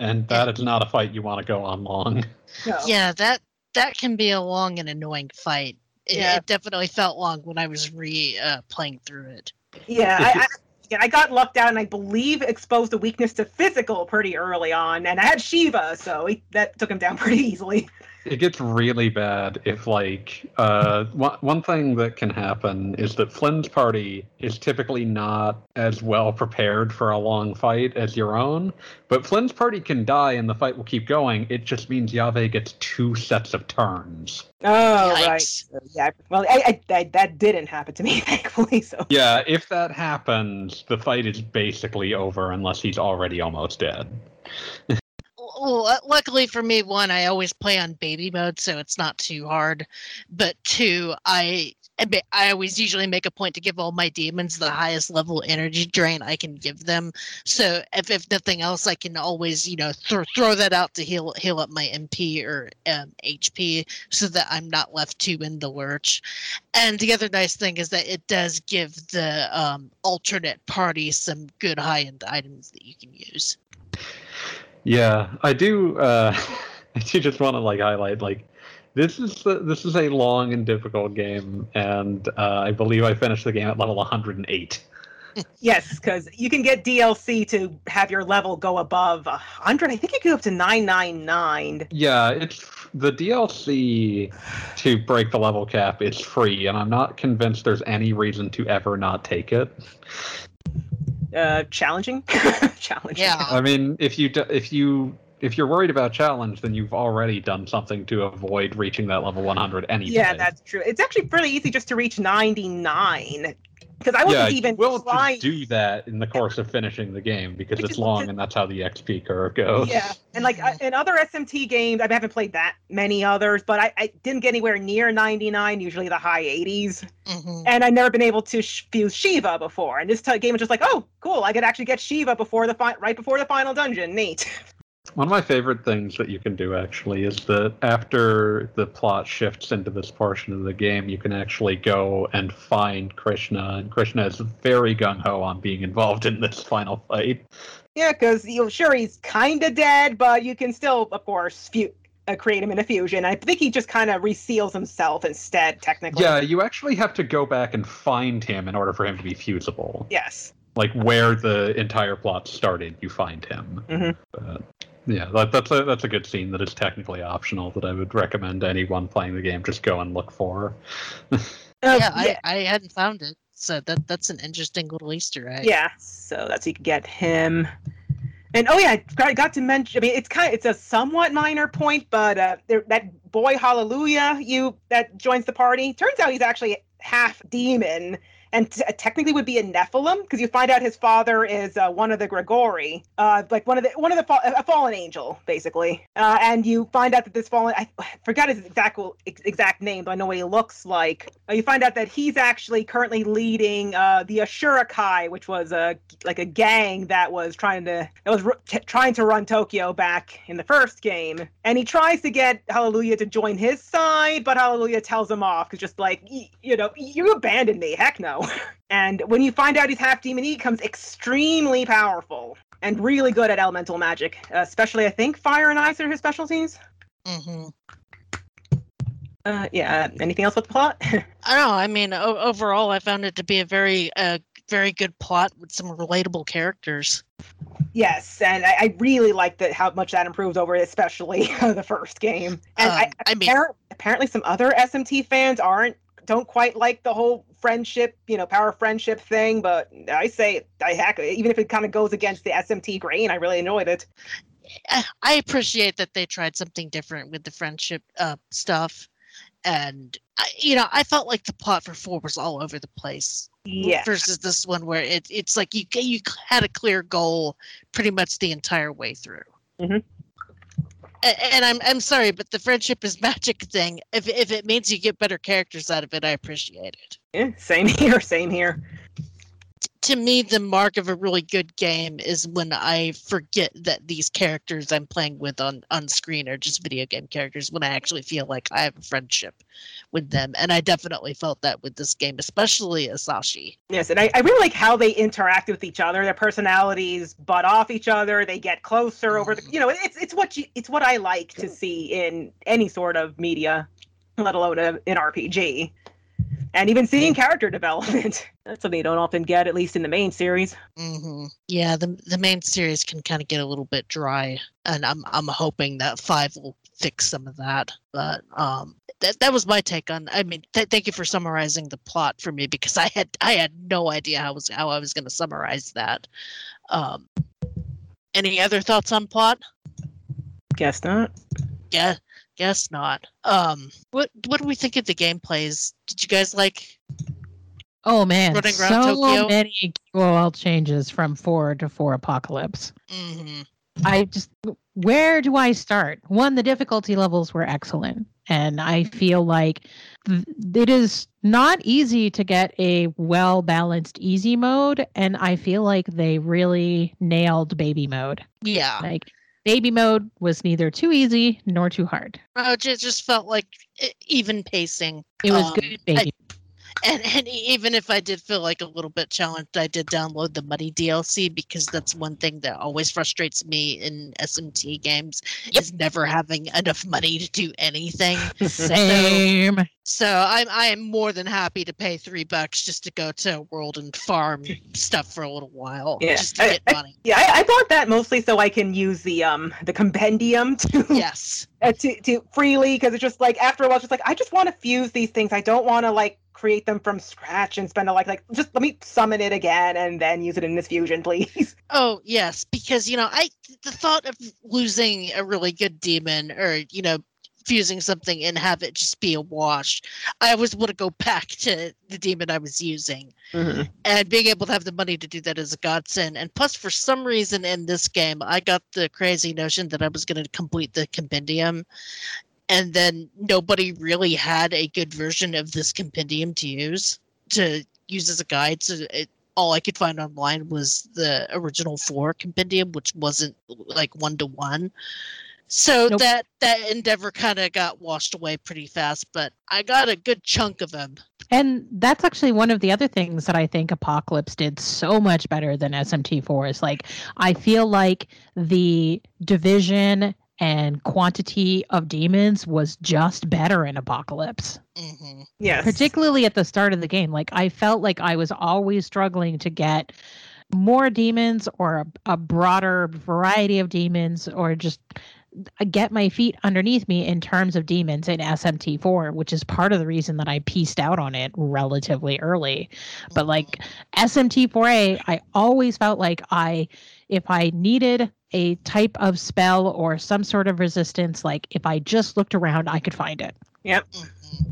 And that is not a fight you want to go on long. No. Yeah, that that can be a long and annoying fight. It, Yeah. it definitely felt long when I was re uh, playing through it. Yeah, I, I, yeah, I got lucked out and I believe exposed a weakness to physical pretty early on. And I had Shiva, so he, that took him down pretty easily. It gets really bad if, like, uh, one, one thing that can happen is that Flynn's party is typically not as well prepared for a long fight as your own. But Flynn's party can die and the fight will keep going. It just means Yahweh gets two sets of turns. Oh, Yikes. right. Yeah, well, I, I, I, that didn't happen to me, thankfully. So Yeah, if that happens, the fight is basically over unless he's already almost dead. Well, uh, luckily for me, one, I always play on baby mode, so it's not too hard. But two, I I always usually make a point to give all my demons the highest level energy drain I can give them. So if, if nothing else, I can always you know th- throw that out to heal heal up my MP or um, HP, so that I'm not left too in the lurch. And the other nice thing is that it does give the um, alternate party some good high end items that you can use. Yeah, I do. Uh, I do just want to like highlight like this is the, this is a long and difficult game, and uh, I believe I finished the game at level 108. yes, because you can get DLC to have your level go above a hundred. I think you can go up to nine nine nine. Yeah, it's the DLC to break the level cap is free, and I'm not convinced there's any reason to ever not take it. Uh, challenging, challenging. Yeah. I mean, if you do, if you if you're worried about challenge, then you've already done something to avoid reaching that level 100 anyway. Yeah, that's true. It's actually fairly easy just to reach 99. Because I wasn't you even will trying. just do that in the course of finishing the game because Because it's long and that's how the XP curve goes. Yeah, and like in other SMT games, I haven't played that many others, but I, I didn't get anywhere near 99, usually the high 80s. Mhm. And I've never been able to sh- fuse Shiva before. And this t- game was just like, oh, cool, I could actually get Shiva before the fi- right before the final dungeon. Neat. One of my favorite things that you can do actually is that after the plot shifts into this portion of the game, you can actually go and find Krishna, and Krishna is very gung ho on being involved in this final fight. Yeah, because you know, sure he's kind of dead, but you can still, of course, fu- uh, create him in a fusion. I think he just kind of reseals himself instead, technically. Yeah, you actually have to go back and find him in order for him to be fusible. Yes. Like where the entire plot started, you find him. Mhm. But, yeah, that, that's a that's a good scene that is technically optional that I would recommend anyone playing the game just go and look for. Uh, yeah, I, I hadn't found it, so that that's an interesting little Easter egg. Yeah, so that's you can get him. And oh yeah, I got, got to mention. I mean, it's kind of it's a somewhat minor point, but uh, there, that boy Hallelujah, you that joins the party. Turns out he's actually half demon, and t- technically would be a Nephilim because you find out his father is uh, one of the Gregori, uh, like one of the one of the fa- a fallen angel, basically. Uh, and you find out that this fallen I forgot his exact exact name, but I know what he looks like. Uh, you find out that he's actually currently leading uh, the Ashurakai, which was a like a gang that was trying to that was r- t- trying to run Tokyo back in the first game. And he tries to get Hallelujah to join his side, but Hallelujah tells him off because just like you know you abandoned me, heck no. And when you find out he's half demon, he becomes extremely powerful and really good at elemental magic, especially I think fire and ice are his specialties. Mm-hmm. Uh, yeah. Anything else with the plot? I don't know. I mean, o- overall, I found it to be a very, uh, very good plot with some relatable characters. yes, and I, I really like that how much that improved over especially the first game. And I, Um, I mean- appar- apparently some other SMT fans aren't don't quite like the whole friendship, you know, power friendship thing. But I say I heck, even if it kind of goes against the SMT grain, I really enjoyed it. I- appreciate that they tried something different with the friendship uh, stuff, and you know, I felt like the plot for four was all over the place. Yeah. Versus this one where it, it's like you you had a clear goal pretty much the entire way through. Mhm. And I'm I'm sorry, but the friendship is magic thing. If if it means you get better characters out of it, I appreciate it. Yeah, same here. Same here. To me, the mark of a really good game is when I forget that these characters I'm playing with on, on screen are just video game characters, when I actually feel like I have a friendship with them. And I definitely felt that with this game, especially Asahi. Yes, and I, I really like how they interact with each other. Their personalities butt off each other. They get closer over the. You know, it's it's what you it's what I like to see in any sort of media, let alone a, an RPG. And even seeing character development. That's something you don't often get, at least in the main series. hmm Yeah, the the main series can kind of get a little bit dry, and I'm I'm hoping that five will fix some of that. But um, that that was my take on. I mean, th- thank you for summarizing the plot for me because I had I had no idea how was how I was going to summarize that. Um, any other thoughts on plot? Guess not. Yeah, guess not. Um, what what do we think of the gameplays? Did you guys like? Oh man, Running so Tokyo? many QOL changes from four to four apocalypse. hmm I just where do I start? One, the difficulty levels were excellent, and I feel like th- it is not easy to get a well balanced easy mode, and I feel like they really nailed baby mode. Yeah, Like baby mode was neither too easy nor too hard. uh, it just, felt like even pacing. It was Um, good baby. And, and even if I did feel like a little bit challenged, I did download the Muddy DLC because that's one thing that always frustrates me in SMT games is never having enough money to do anything. Same. So I'm I am more than happy to pay three bucks just to go to a world and farm stuff for a little while, Yeah, just to I- get I- money. Yeah, I, I bought that mostly so I can use the um the compendium to Yes. uh, to, to freely because it's just like after a while, it's just like I just want to fuse these things. I don't want to like create them from scratch and spend a like like just let me summon it again and then use it in this fusion, please. Oh yes, because you know, I the thought of losing a really good demon or you know fusing something and have it just be a wash, I always want to go back to the demon I was using, mm-hmm. and being able to have the money to do that is a godsend. And plus, for some reason in this game, I got the crazy notion that I was going to complete the compendium. And then nobody really had a good version of this compendium to use to use as a guide. So it, all I could find online was the original four compendium, which wasn't like one to one. So Nope. that that endeavor kind of got washed away pretty fast, but I got a good chunk of them. And that's actually one of the other things that I think Apocalypse did so much better than SMT4 is like I feel like the division and quantity of demons was just better in Apocalypse. hmm Yes. Particularly at the start of the game. Like I felt like I was always struggling to get more demons or a, a broader variety of demons or just uh, get my feet underneath me in terms of demons in SMT4, which is part of the reason that I pieced out on it relatively early. But like SMT4A, I always felt like I, if I needed a type of spell or some sort of resistance, like if I just looked around, I could find it. Yep. Mm-hmm.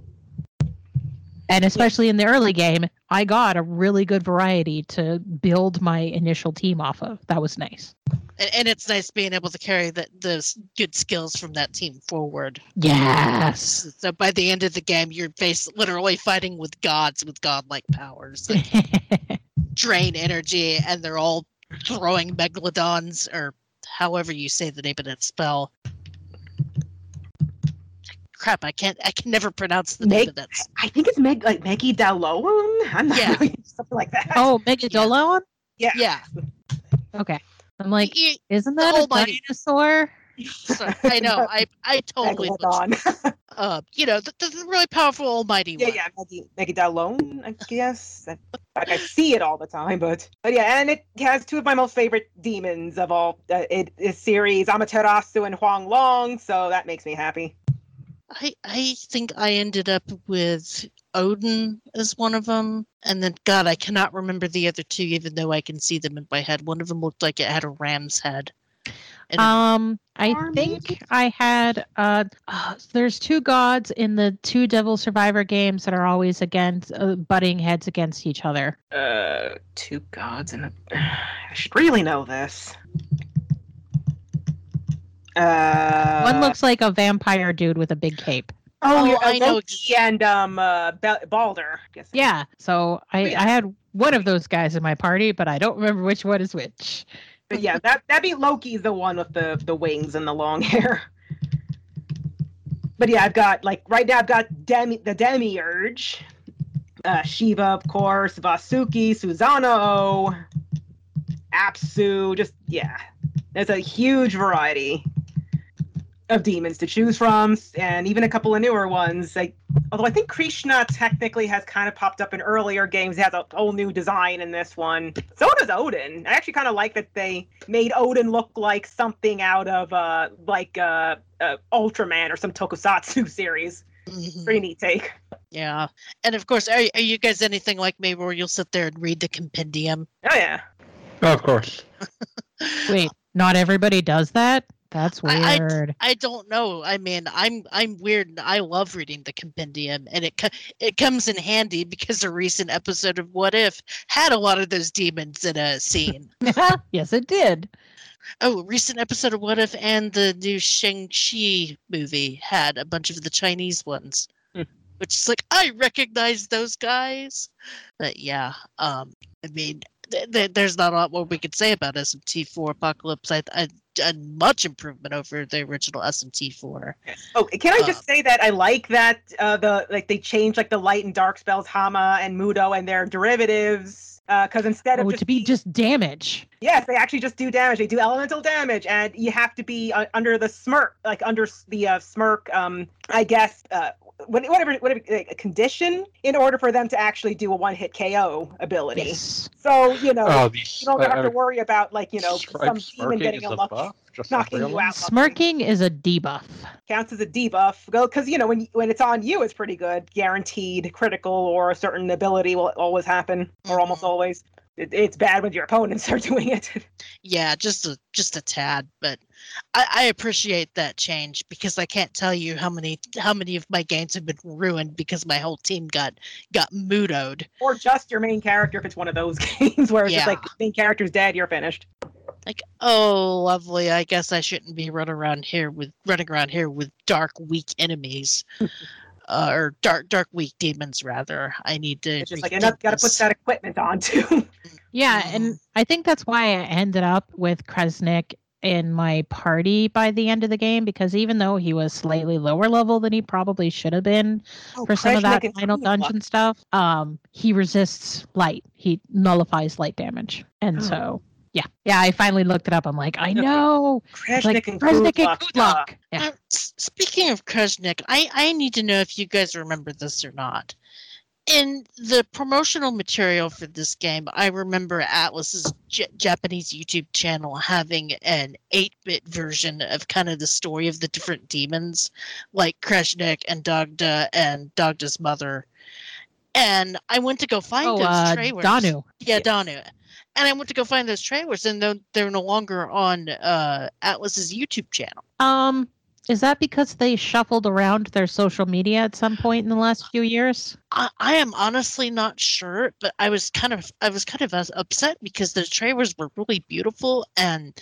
And especially in the early game, I got a really good variety to build my initial team off of. That was nice. and, and it's nice being able to carry the, those good skills from that team forward. Yes. So by the end of the game, you're face literally fighting with gods with godlike powers that drain energy, and they're all throwing megalodons or however you say the name of that spell. Crap, I can't. I can never pronounce the name of that. I think it's Meg like Maggie Dallone. I'm not Yeah. really something like that. oh, Megadolon? Yeah, Yeah. Okay. I'm like, Y- isn't that a almighty- dinosaur? so- I know. I I totally. butchered- Megalodon. Uh, you know, the, the, the really powerful almighty yeah, one. yeah, Maggie, Maggie Dallone, I guess. Like I see it all the time, but but yeah, and it has two of my most favorite demons of all uh, it, it series, Amaterasu and Huang Long. So that makes me happy. I I think I ended up with Odin as one of them, and then God, I cannot remember the other two, even though I can see them in my head. One of them looked like it had a ram's head. And Um, I think I had uh, uh there's two gods in the two Devil Survivor games that are always against uh, butting heads against each other. Uh, two gods and I should really know this. Uh, One looks like a vampire dude with a big cape. Oh, Oh, yeah, I know Loki and um uh Balder. I. Yeah, so I Oh, yeah. I had one of those guys in my party, but I don't remember which one is which. But yeah, that that'd be Loki's the one with the the wings and the long hair. But yeah, I've got like right now I've got Demi the Demiurge, uh, Shiva, of course, Vasuki, Susano, Apsu. Just yeah, there's a huge variety of demons to choose from, and even a couple of newer ones. Like, although I think Krishna technically has kind of popped up in earlier games, he has a whole new design in this one. So does Odin. I actually kind of like that they made Odin look like something out of uh like uh, uh Ultraman or some Tokusatsu series. Mhm. Pretty neat take. Yeah. And of course, are, are you guys anything like me where you'll sit there and read the compendium? Oh yeah. Oh, of course. Wait, not everybody does that? That's I- I- weird. I don't know. I mean, I'm I'm weird. and I love reading the compendium, and it it comes in handy because a recent episode of What If had a lot of those demons in a scene. yes, it did. oh, a recent episode of What If and the new Shang Chi movie had a bunch of the Chinese ones, Hmm. which is like I recognize those guys. But yeah, um, I mean, th- th- there's not a lot more we could say about SMT4 Apocalypse. I, I, a much improvement over the original SMT4. Oh, can I just Uh, say that I like that uh, the like they changed like the light and dark spells Hama and Mudo and their derivatives because instead of Oh, just to be being- just damage. Yes, they actually just do damage. They do elemental damage, and you have to be uh, under the smirk, like under the uh, smirk. Um, I guess uh, what- whatever, whatever like, a condition in order for them to actually do a one-hit KO ability. Yes. So you know Oh, these. you don't have uh, to worry about like you know some demon smirking getting is a a luck buff, just knocking you out. Smirking is a debuff. counts as a debuff Go because you know when when it's on you, it's pretty good. Guaranteed critical or a certain ability will always happen, or almost Mhm. always. It, it's bad when your opponents are doing it. Yeah, just a just a tad, but I, I appreciate that change because I can't tell you how many how many of my games have been ruined because my whole team got got mudoed. or just your main character if it's one of those games where it's just Yeah. like main character's dead, you're finished. Like, oh, lovely. I guess I shouldn't be running around here with running around here with dark, weak enemies, uh, or dark, dark, weak demons. Rather, I need to. It's just like rethink enough got to put that equipment on too. Yeah, and I think that's why I ended up with Kresnik in my party by the end of the game because even though he was slightly lower level than he probably should have been Oh, for some of that final Kula. dungeon stuff, um, he resists light. He nullifies light damage, and Oh. so yeah, yeah. I finally looked it up. I'm like, I Okay. know, Kreshnik like and Kresnik and Kulak. Kulak. Yeah. Uh, speaking of Krasnik, I, I need to know if you guys remember this or not. In the promotional material for this game, I remember Atlus's J- Japanese YouTube channel having an 8 bit version of kind of the story of the different demons, like Krasnik and Dagda and Dagda's mother. And I went to go find Oh, those uh, trailers. Danu. Yeah, Danu. And I went to go find those trailers, and they're, they're no longer on uh, Atlus's YouTube channel. Um, is that because they shuffled around their social media at some point in the last few years? I, I am honestly not sure, but I was kind of I was kind of uh, upset because the trailers were really beautiful and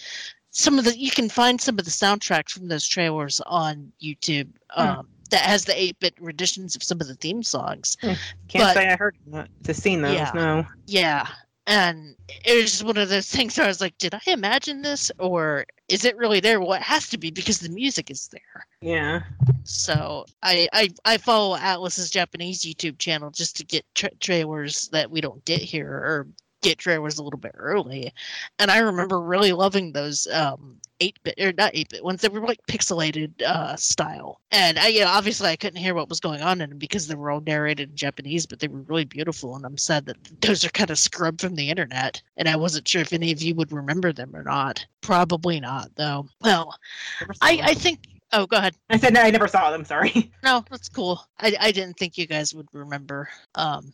some of the you can find some of the soundtracks from those trailers on YouTube. Um, That has the eight bit renditions of some of the theme songs. Can't But- say I heard that. to seen those. Yeah. No. Yeah, and it was just one of those things where I was like, did I imagine this or is it really there? Well, it has to be because the music is there. Yeah. So I I, I follow Atlus's Japanese YouTube channel just to get tra- trailers that we don't get here or get trailers a little bit early. And I remember really loving those um eight bit or not eight bit ones that were like pixelated uh style. And I you know obviously I couldn't hear what was going on in them because they were all narrated in Japanese, but they were really beautiful. And I'm sad that those are kind of scrubbed from the internet. And I wasn't sure if any of you would remember them or not. Probably not though. Well, I. I think. Oh, go ahead. I said no, I never saw them. Sorry. No, that's cool. I, I didn't think you guys would remember. Um,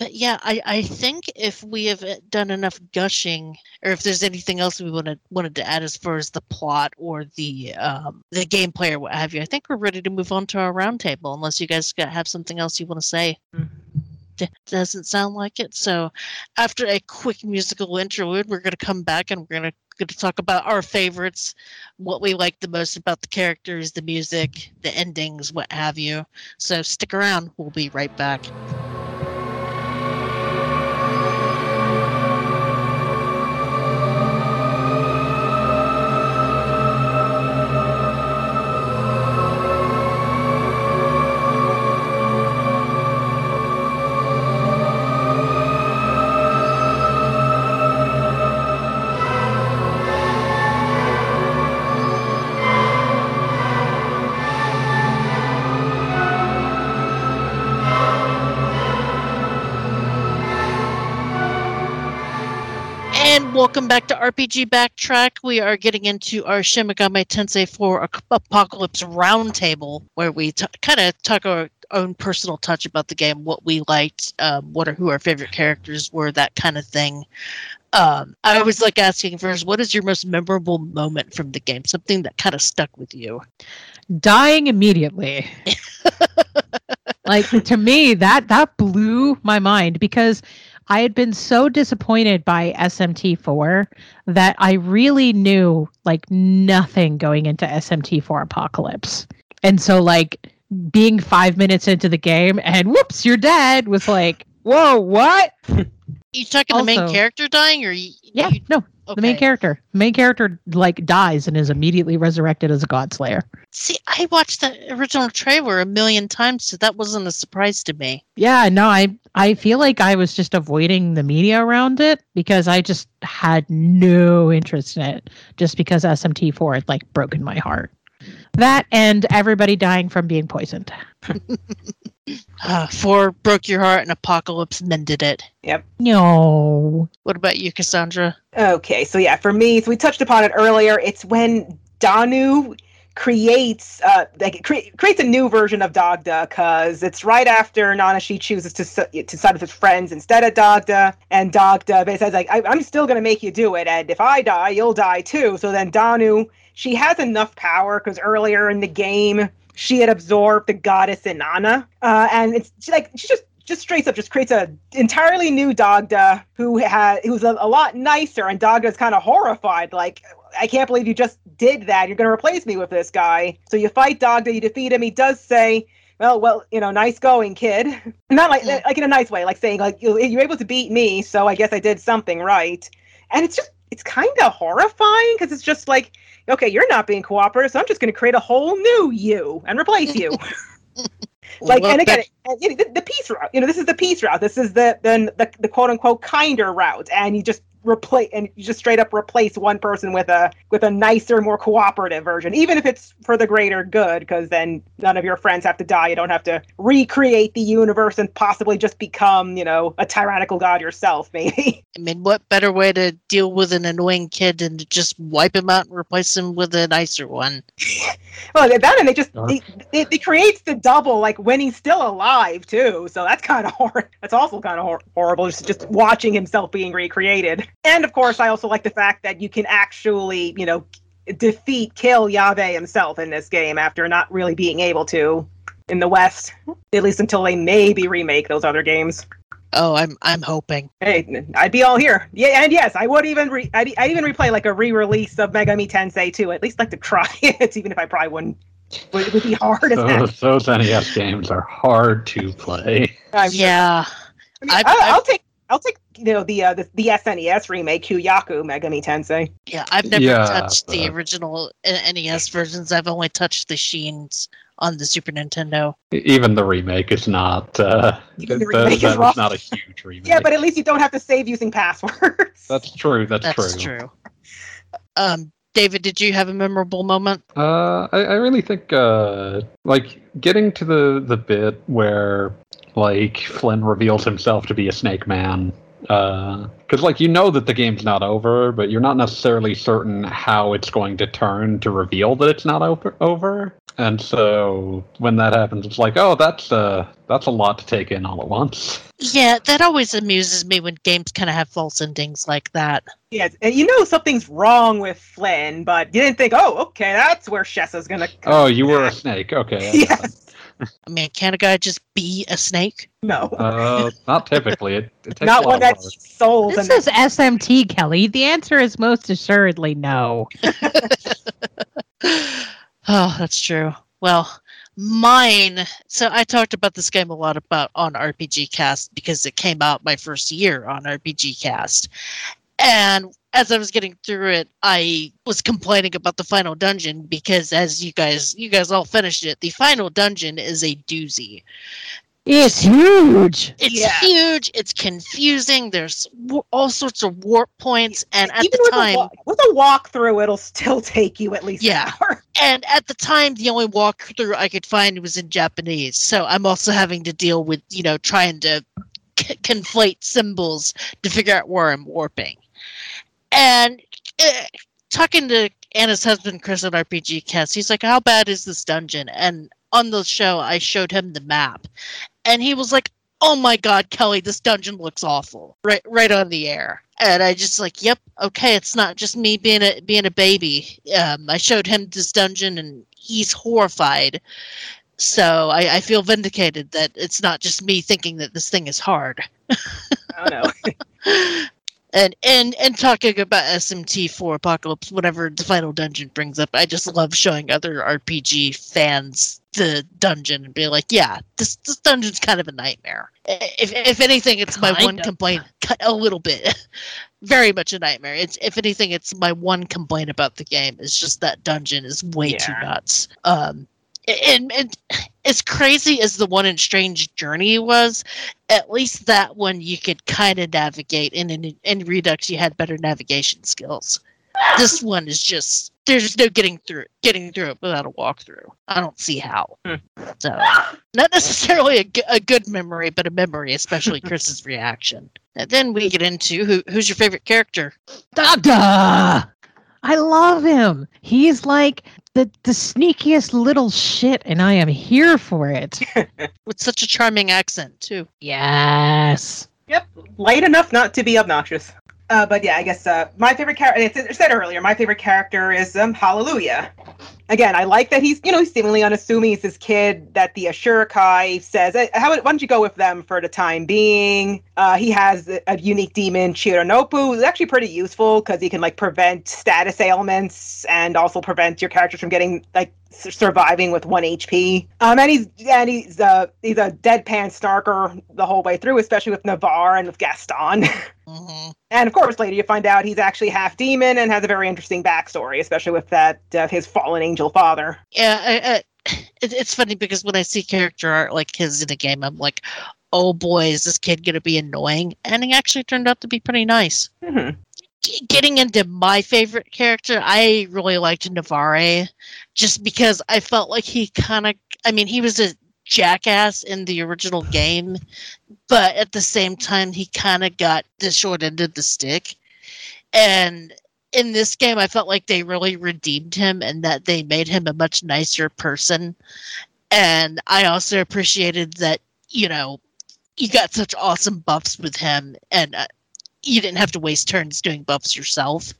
but yeah, I, I think if we have uh, done enough gushing, or if there's anything else we wanted wanted to add as far as the plot or the um, the gameplay or what have you, I think we're ready to move on to our roundtable. Unless you guys got, have something else you want to say. D- doesn't sound like it. So, after a quick musical interlude, we're going to come back and we're going to going to talk about our favorites, what we like the most about the characters, the music, the endings, what have you. So stick around. We'll be right back. Welcome back to RPG Backtrack. We are getting into our Shin Megami Tensei 4 Apocalypse Roundtable, where we t- kind of talk our own personal touch about the game, what we liked, um, what are who our favorite characters were, that kind of thing. Um, I always like asking first, what is your most memorable moment from the game? Something that kind of stuck with you. Dying immediately. like to me, that that blew my mind because I had been so disappointed by SMT4 that I really knew like nothing going into SMT4 Apocalypse. And so like being 5 minutes into the game and whoops, you're dead was like, "Whoa, what?" You talking the main character dying, or you, Yeah, you- no, the main character. The main character like dies and is immediately resurrected as a god slayer. See, I watched the original trailer a million times, so that wasn't a surprise to me. Yeah, no, I I feel like I was just avoiding the media around it because I just had no interest in it just because SMT4 had like broken my heart. That and everybody dying from being poisoned. Uh, four broke your heart, and Apocalypse mended it. Yep. No. What about you, Cassandra? Okay, so yeah, for me, so we touched upon it earlier. It's when Danu creates uh like cre- creates a new version of Dagda because it's right after Nanashi chooses to s- to side with his friends instead of Dagda, and Dagda basically says like I- I'm still gonna make you do it, and if I die, you'll die too. So then Danu she has enough power because earlier in the game she had absorbed the goddess Inanna, uh, and it's she, like she just just straight up just creates a entirely new Dagda who had who's a, a lot nicer, and Dagda's kind of horrified, like I can't believe you just did that. You're gonna replace me with this guy. So you fight Dagda, you defeat him. He does say. Well, well, you know, nice going, kid. Not like Yeah. like in a nice way, like saying like you you're able to beat me, so I guess I did something right. And it's just it's kind of horrifying because it's just like okay, you're not being cooperative, so I'm just going to create a whole new you and replace you. like, Well, and again, that- and, you know, the, the peace route. You know, this is the peace route. This is the the the, the quote unquote kinder route, and you just replace and you just straight up replace one person with a with a nicer, more cooperative version, even if it's for the greater good, because then none of your friends have to die. You don't have to recreate the universe and possibly just become, you know, a tyrannical god yourself, maybe. I mean, what better way to deal with an annoying kid than to just wipe him out and replace him with a nicer one? Well, that and they just Dark. they, they, they creates the double like when he's still alive too. So that's kind of hor- That's also kind of hor- horrible. Just just watching himself being recreated. And of course, I also like the fact that you can actually you know defeat, kill Yahweh himself in this game after not really being able to in the West, at least until they maybe remake those other games. Oh, I'm I'm hoping. Hey, I'd be all here. Yeah, and yes, I would even re- I'd, I'd even replay like a re-release of Megami Tensei 2. At least like to try it, even if I probably wouldn't. Would, it would be hard So, heck. Those, those NES games are hard to play. I'm sure. Yeah, I mean, I've- I'll, I've- I'll take I'll take you know the uh, the, the SNES remake Kyūyaku Megami Tensei. yeah. I've never Yeah, touched the original NES versions. I've only touched the Sheens on the Super Nintendo. Even the remake is not. Uh, Even the th- remake is that not a huge remake. Yeah, but at least you don't have to save using passwords. that's true. That's, true. That's true. Um, David, did you have a memorable moment? Uh, I, I really think uh, like getting to the the bit where like Flynn reveals himself to be a snake man. Because like you know that the game's not over, but you're not necessarily certain how it's going to turn to reveal that it's not over. Over, and so when that happens, it's like, oh, that's uh, that's a lot to take in all at once. Yeah, that always amuses me when games kind of have false endings like that. yes, and you know something's wrong with Flynn, but you didn't think, oh, okay, that's where Shesha's gonna. Come Oh, you were a snake. Okay. yes. I mean, can a guy just be a snake? No. Uh, not typically. It, it takes Not one that's that work. eats. This and is SMT, Kelly. The answer is most assuredly no. oh, that's true. Well, mine. So I talked about this game a lot about on RPG Cast because it came out my first year on RPG Cast, and as I was getting through it, I was complaining about the final dungeon because, as you guys, you guys all finished it. The final dungeon is a doozy. It's huge. It's Yeah. huge. It's confusing. There's w- all sorts of warp points, and at Even the with time, a wa- with a walkthrough, it'll still take you at least Yeah. an hour. and at the time the only walkthrough i could find was in japanese so i'm also having to deal with you know trying to c- conflate symbols to figure out where i'm warping And uh, talking to Anna's husband, Chris on RPG Cast, he's like, How bad is this dungeon? And on the show, I showed him the map. And he was like, Oh my God, Kelly, this dungeon looks awful. Right right on the air. And I just like, Yep, okay, it's not just me being a being a baby. Um, I showed him this dungeon and he's horrified. So I, I feel vindicated that it's not just me thinking that this thing is hard. I don't know. and and and talking about SMT4 Apocalypse, whenever the final dungeon brings up, I just love showing other RPG fans the dungeon and be like, yeah, this this dungeon's kind of a nightmare. If if anything, it's my one of. complaint. A little bit, very much a nightmare. It's if anything, it's my one complaint about the game. Is just that dungeon is way too nuts. Um, and, and as crazy as the one in Strange Journey was, at least that one you could kind of navigate and in in redux you had better navigation skills this one is just there's no getting through getting through it without a walkthrough i don't see how Hmm. so not necessarily a, g- a good memory but a memory especially chris's reaction and then we get into who, who's your favorite character Dada! I love him. He's like the, the sneakiest little shit, and I am here for it. with such a charming accent too Yes. Yep, light enough not to be obnoxious. Uh, but yeah, I guess uh, my favorite character. It's said earlier. My favorite character is um, Hallelujah. Again, I like that he's you know seemingly unassuming. He's this kid that the Ashura-kai says, "Uh, "How why don't you go with them for the time being?" Uh, he has a, a unique demon, Chironnupu. who's actually pretty useful because he can like prevent status ailments and also prevent your characters from getting like surviving with one HP. Um, and he's and he's uh he's a deadpan snarker the whole way through, especially with Navarre and with Gaston. hmm and of course, later you find out he's actually half demon and has a very interesting backstory, especially with that uh, his fallen angel father. yeah I, I, it, it's funny because when i see character art like his in a game i'm like oh boy is this kid going to be annoying and he actually turned out to be pretty nice hmm G- getting into my favorite character, I really liked Navarre just because I felt like he kind of, I mean, he was a jackass in the original game, but at the same time, he kind of got the short end of the stick. And in this game, I felt like they really redeemed him and that they made him a much nicer person. And I also appreciated that, you know, you got such awesome buffs with him and uh, you didn't have to waste turns doing buffs yourself.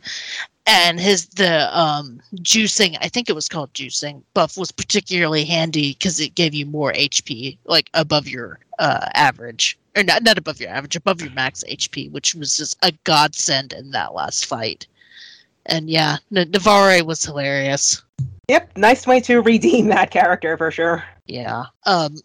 And his the um juicing, I think it was called juicing buff was particularly handy because it gave you more HP, like above your uh average. Or not not above your average, above your max HP, which was just a godsend in that last fight. And yeah, N- Navarre was hilarious. Yep, nice way to redeem that character for sure. Yeah. Um.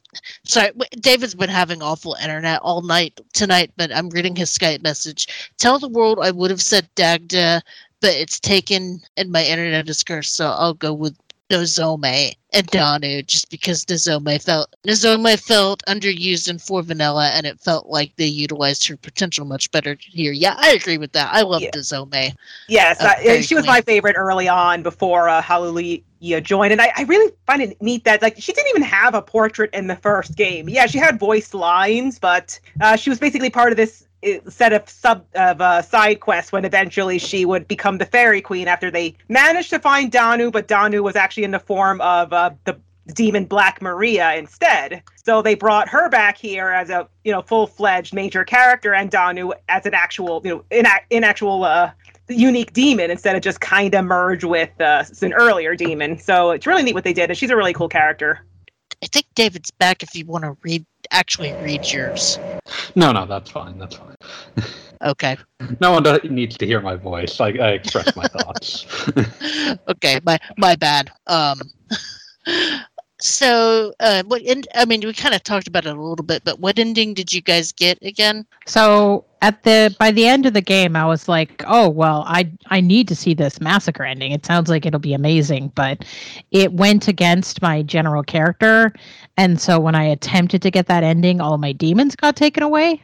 Sorry, David's been having awful internet all night tonight, but I'm reading his Skype message. Tell the world I would have said Dagda, but it's taken and my internet is cursed, so I'll go with Nozomi and Danu just because Nozomi felt Nozomi felt underused in four vanilla and it felt like they utilized her potential much better here. Yeah, I agree with that. I love Yeah. Nozomi. Yes, uh, very she was my favorite early on before uh, Hallelujah joined, and I, I really find it neat that like she didn't even have a portrait in the first game. Yeah, she had voiced lines, but uh, she was basically part of this uh, set of sub of uh, side quests when eventually she would become the fairy queen after they managed to find Danu, but Danu was actually in the form of uh, the demon Black Maria instead. So they brought her back here as a you know full fledged major character, and Danu as an actual you know in, in actual uh, unique demon instead of just kind of merge with uh, an earlier demon. So it's really neat what they did, and she's a really cool character. I think David's back if you want to read actually read yours. No, no, that's fine. That's fine. Okay. No one needs to hear my voice. I, I express my thoughts. okay, my my bad. Um, so uh, what? End, I mean, we kind of talked about it a little bit, but what ending did you guys get again? So at the by the end of the game, I was like, "Oh well, I I need to see this massacre ending. It sounds like it'll be amazing." But it went against my general character, and so when I attempted to get that ending, all my demons got taken away,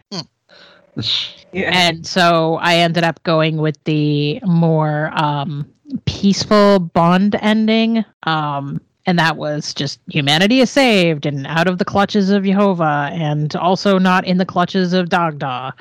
Yeah. and so I ended up going with the more um, peaceful Bond ending. Um, and that was just humanity is saved and out of the clutches of Jehovah and also not in the clutches of Dagda.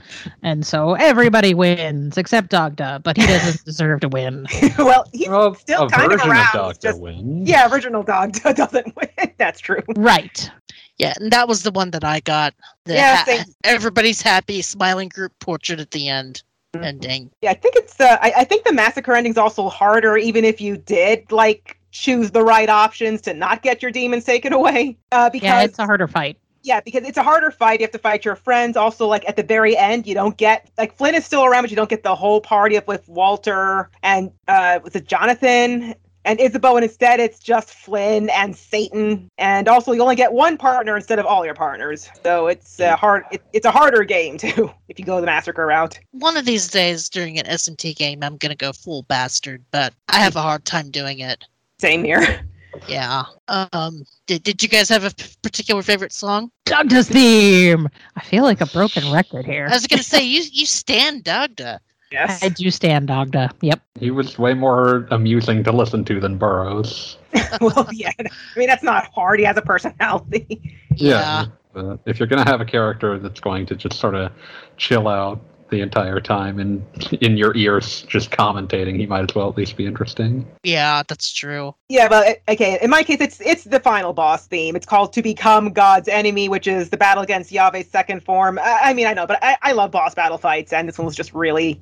And so everybody wins except Dagda, but he doesn't deserve to win. well, he's Well, still a kind of around. of Doctor just- wins. yeah, original dog doesn't win. That's true. Right. Yeah, and that was the one that I got. The Yeah, ha- everybody's happy, smiling group portrait at the end. Mhm. Ending. Yeah, I think it's. Uh, I, I think the massacre ending's also harder, even if you did like choose the right options to not get your demons taken away. Uh, because Yeah, it's a harder fight. yeah, because it's a harder fight. You have to fight your friends. Also, like at the very end, you don't get like Flynn is still around, but you don't get the whole party of with Walter and uh was it Jonathan and Isabeau, and instead it's just Flynn and Satan. And also, you only get one partner instead of all your partners. So it's uh, hard. It, it's a harder game too if you go the massacre route. One of these days during an SMT game, I'm gonna go full bastard, but I have a hard time doing it. Same here. Yeah. Um. Did Did you guys have a particular favorite song? Dagda's theme. I feel like a broken record here. I was gonna say you you stand Dagda. Yes. I do stand Dagda. Yep. He was way more amusing to listen to than Burroughs. well, yeah. I mean, that's not hard. He has a personality. Yeah. But if you're going to have a character that's going to just sort of chill out the entire time and in your ears just commentating, he might as well at least be interesting. Yeah, that's true. Yeah, but uh, okay. In my case, it's it's the final boss theme. It's called "To Become God's Enemy," which is the battle against Yahweh's second form. I, I mean, I know, but I, I love boss battle fights, and this one was just really,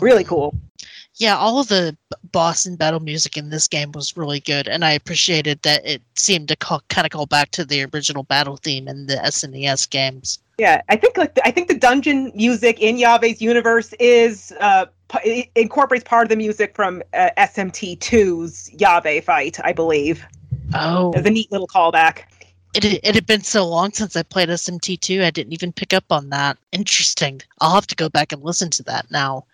really Mhm. cool. Yeah, all of the boss and battle music in this game was really good, and I appreciated that it seemed to call, kind of call back to the original battle theme in the SNES games. Yeah, I think like the, I think the dungeon music in Yahweh's universe is uh p- incorporates part of the music from uh, SMT2's Yahweh fight, I believe. Oh, a neat little callback. it, it had been so long since I played SMT2, I didn't even pick up on that. Interesting. I'll have to go back and listen to that now.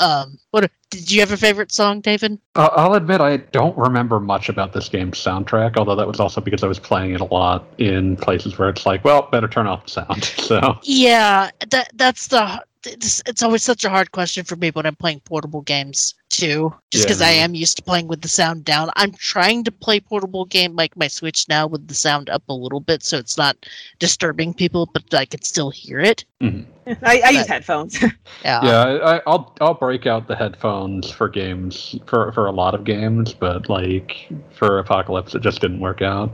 Um, what did you have a favorite song, David? Uh, I'll admit I don't remember much about this game's soundtrack, although that was also because I was playing it a lot in places where it's like, well, better turn off the sound. So Yeah, that that's the. It's, it's always such a hard question for me when I'm playing portable games too, just because I am used to playing with the sound down. I'm trying to play portable game like my Switch now with the sound up a little bit, so it's not disturbing people, but I can still hear it. I, I use headphones. Yeah, yeah, I, I- I'll I'll break out the headphones for games for for a lot of games, but like for Apocalypse, it just didn't work out.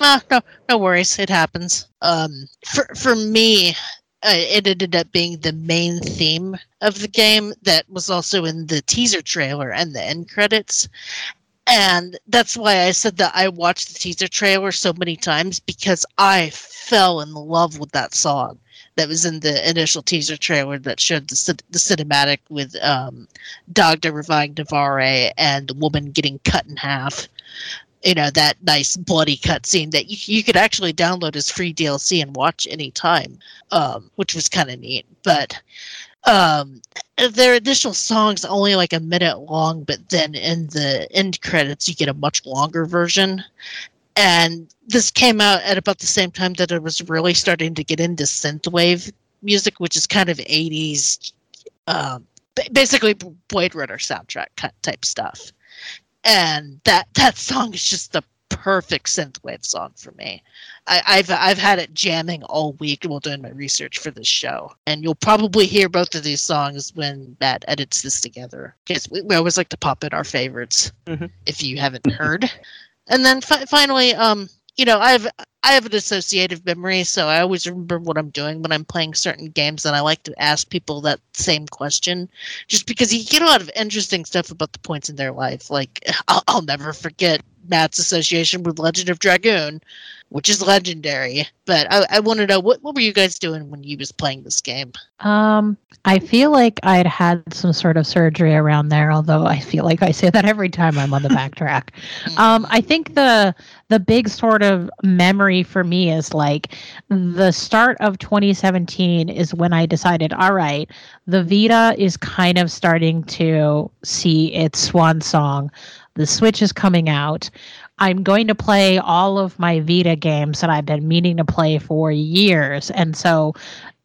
Ah, no, no worries. It happens. Um, for for me, uh, it ended up being the main theme of the game that was also in the teaser trailer and the end credits. And that's why I said that I watched the teaser trailer so many times because I fell in love with that song that was in the initial teaser trailer that showed the, the cinematic with um, Dagda reviving Navarre and the woman getting cut in half you know that nice bloody cutscene that you, you could actually download as free DLC and watch anytime, um, which was kind of neat. But um, their additional songs only like a minute long, but then in the end credits you get a much longer version. And this came out at about the same time that I was really starting to get into synthwave music, which is kind of 80s, um, basically Blade Runner soundtrack type stuff and that that song is just the perfect synthwave song for me. I, I've I've had it jamming all week while doing my research for this show, and you'll probably hear both of these songs when Matt edits this together because we, we always like to pop in our favorites Mhm. if you haven't heard. And then fi- finally, um, you know, I have I have an associative memory, so I always remember what I'm doing when I'm playing certain games, and I like to ask people that same question, just because you get a lot of interesting stuff about the points in their life. Like I'll, I'll never forget Matt's association with Legend of Dragoon, which is legendary. But I, I want to know what what were you guys doing when you was playing this game? Um, I feel like I'd had some sort of surgery around there, although I feel like I say that every time I'm on the backtrack. Um, I think the the big sort of memory for me is like the start of 2017 is when I decided, all right, the Vita is kind of starting to see its swan song. The Switch is coming out. I'm going to play all of my Vita games that I've been meaning to play for years. And so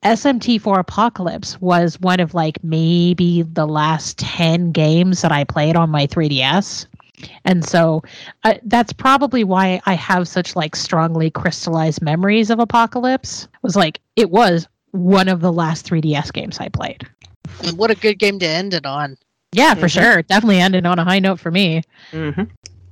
SMT4 Apocalypse was one of like maybe the last 10 games that I played on my 3DS. And so uh, that's probably why I have such like strongly crystallized memories of Apocalypse. It was like it was one of the last 3DS games I played. And what a good game to end it on. Yeah, for Mhm. sure. Definitely ended on a high note for me. hmm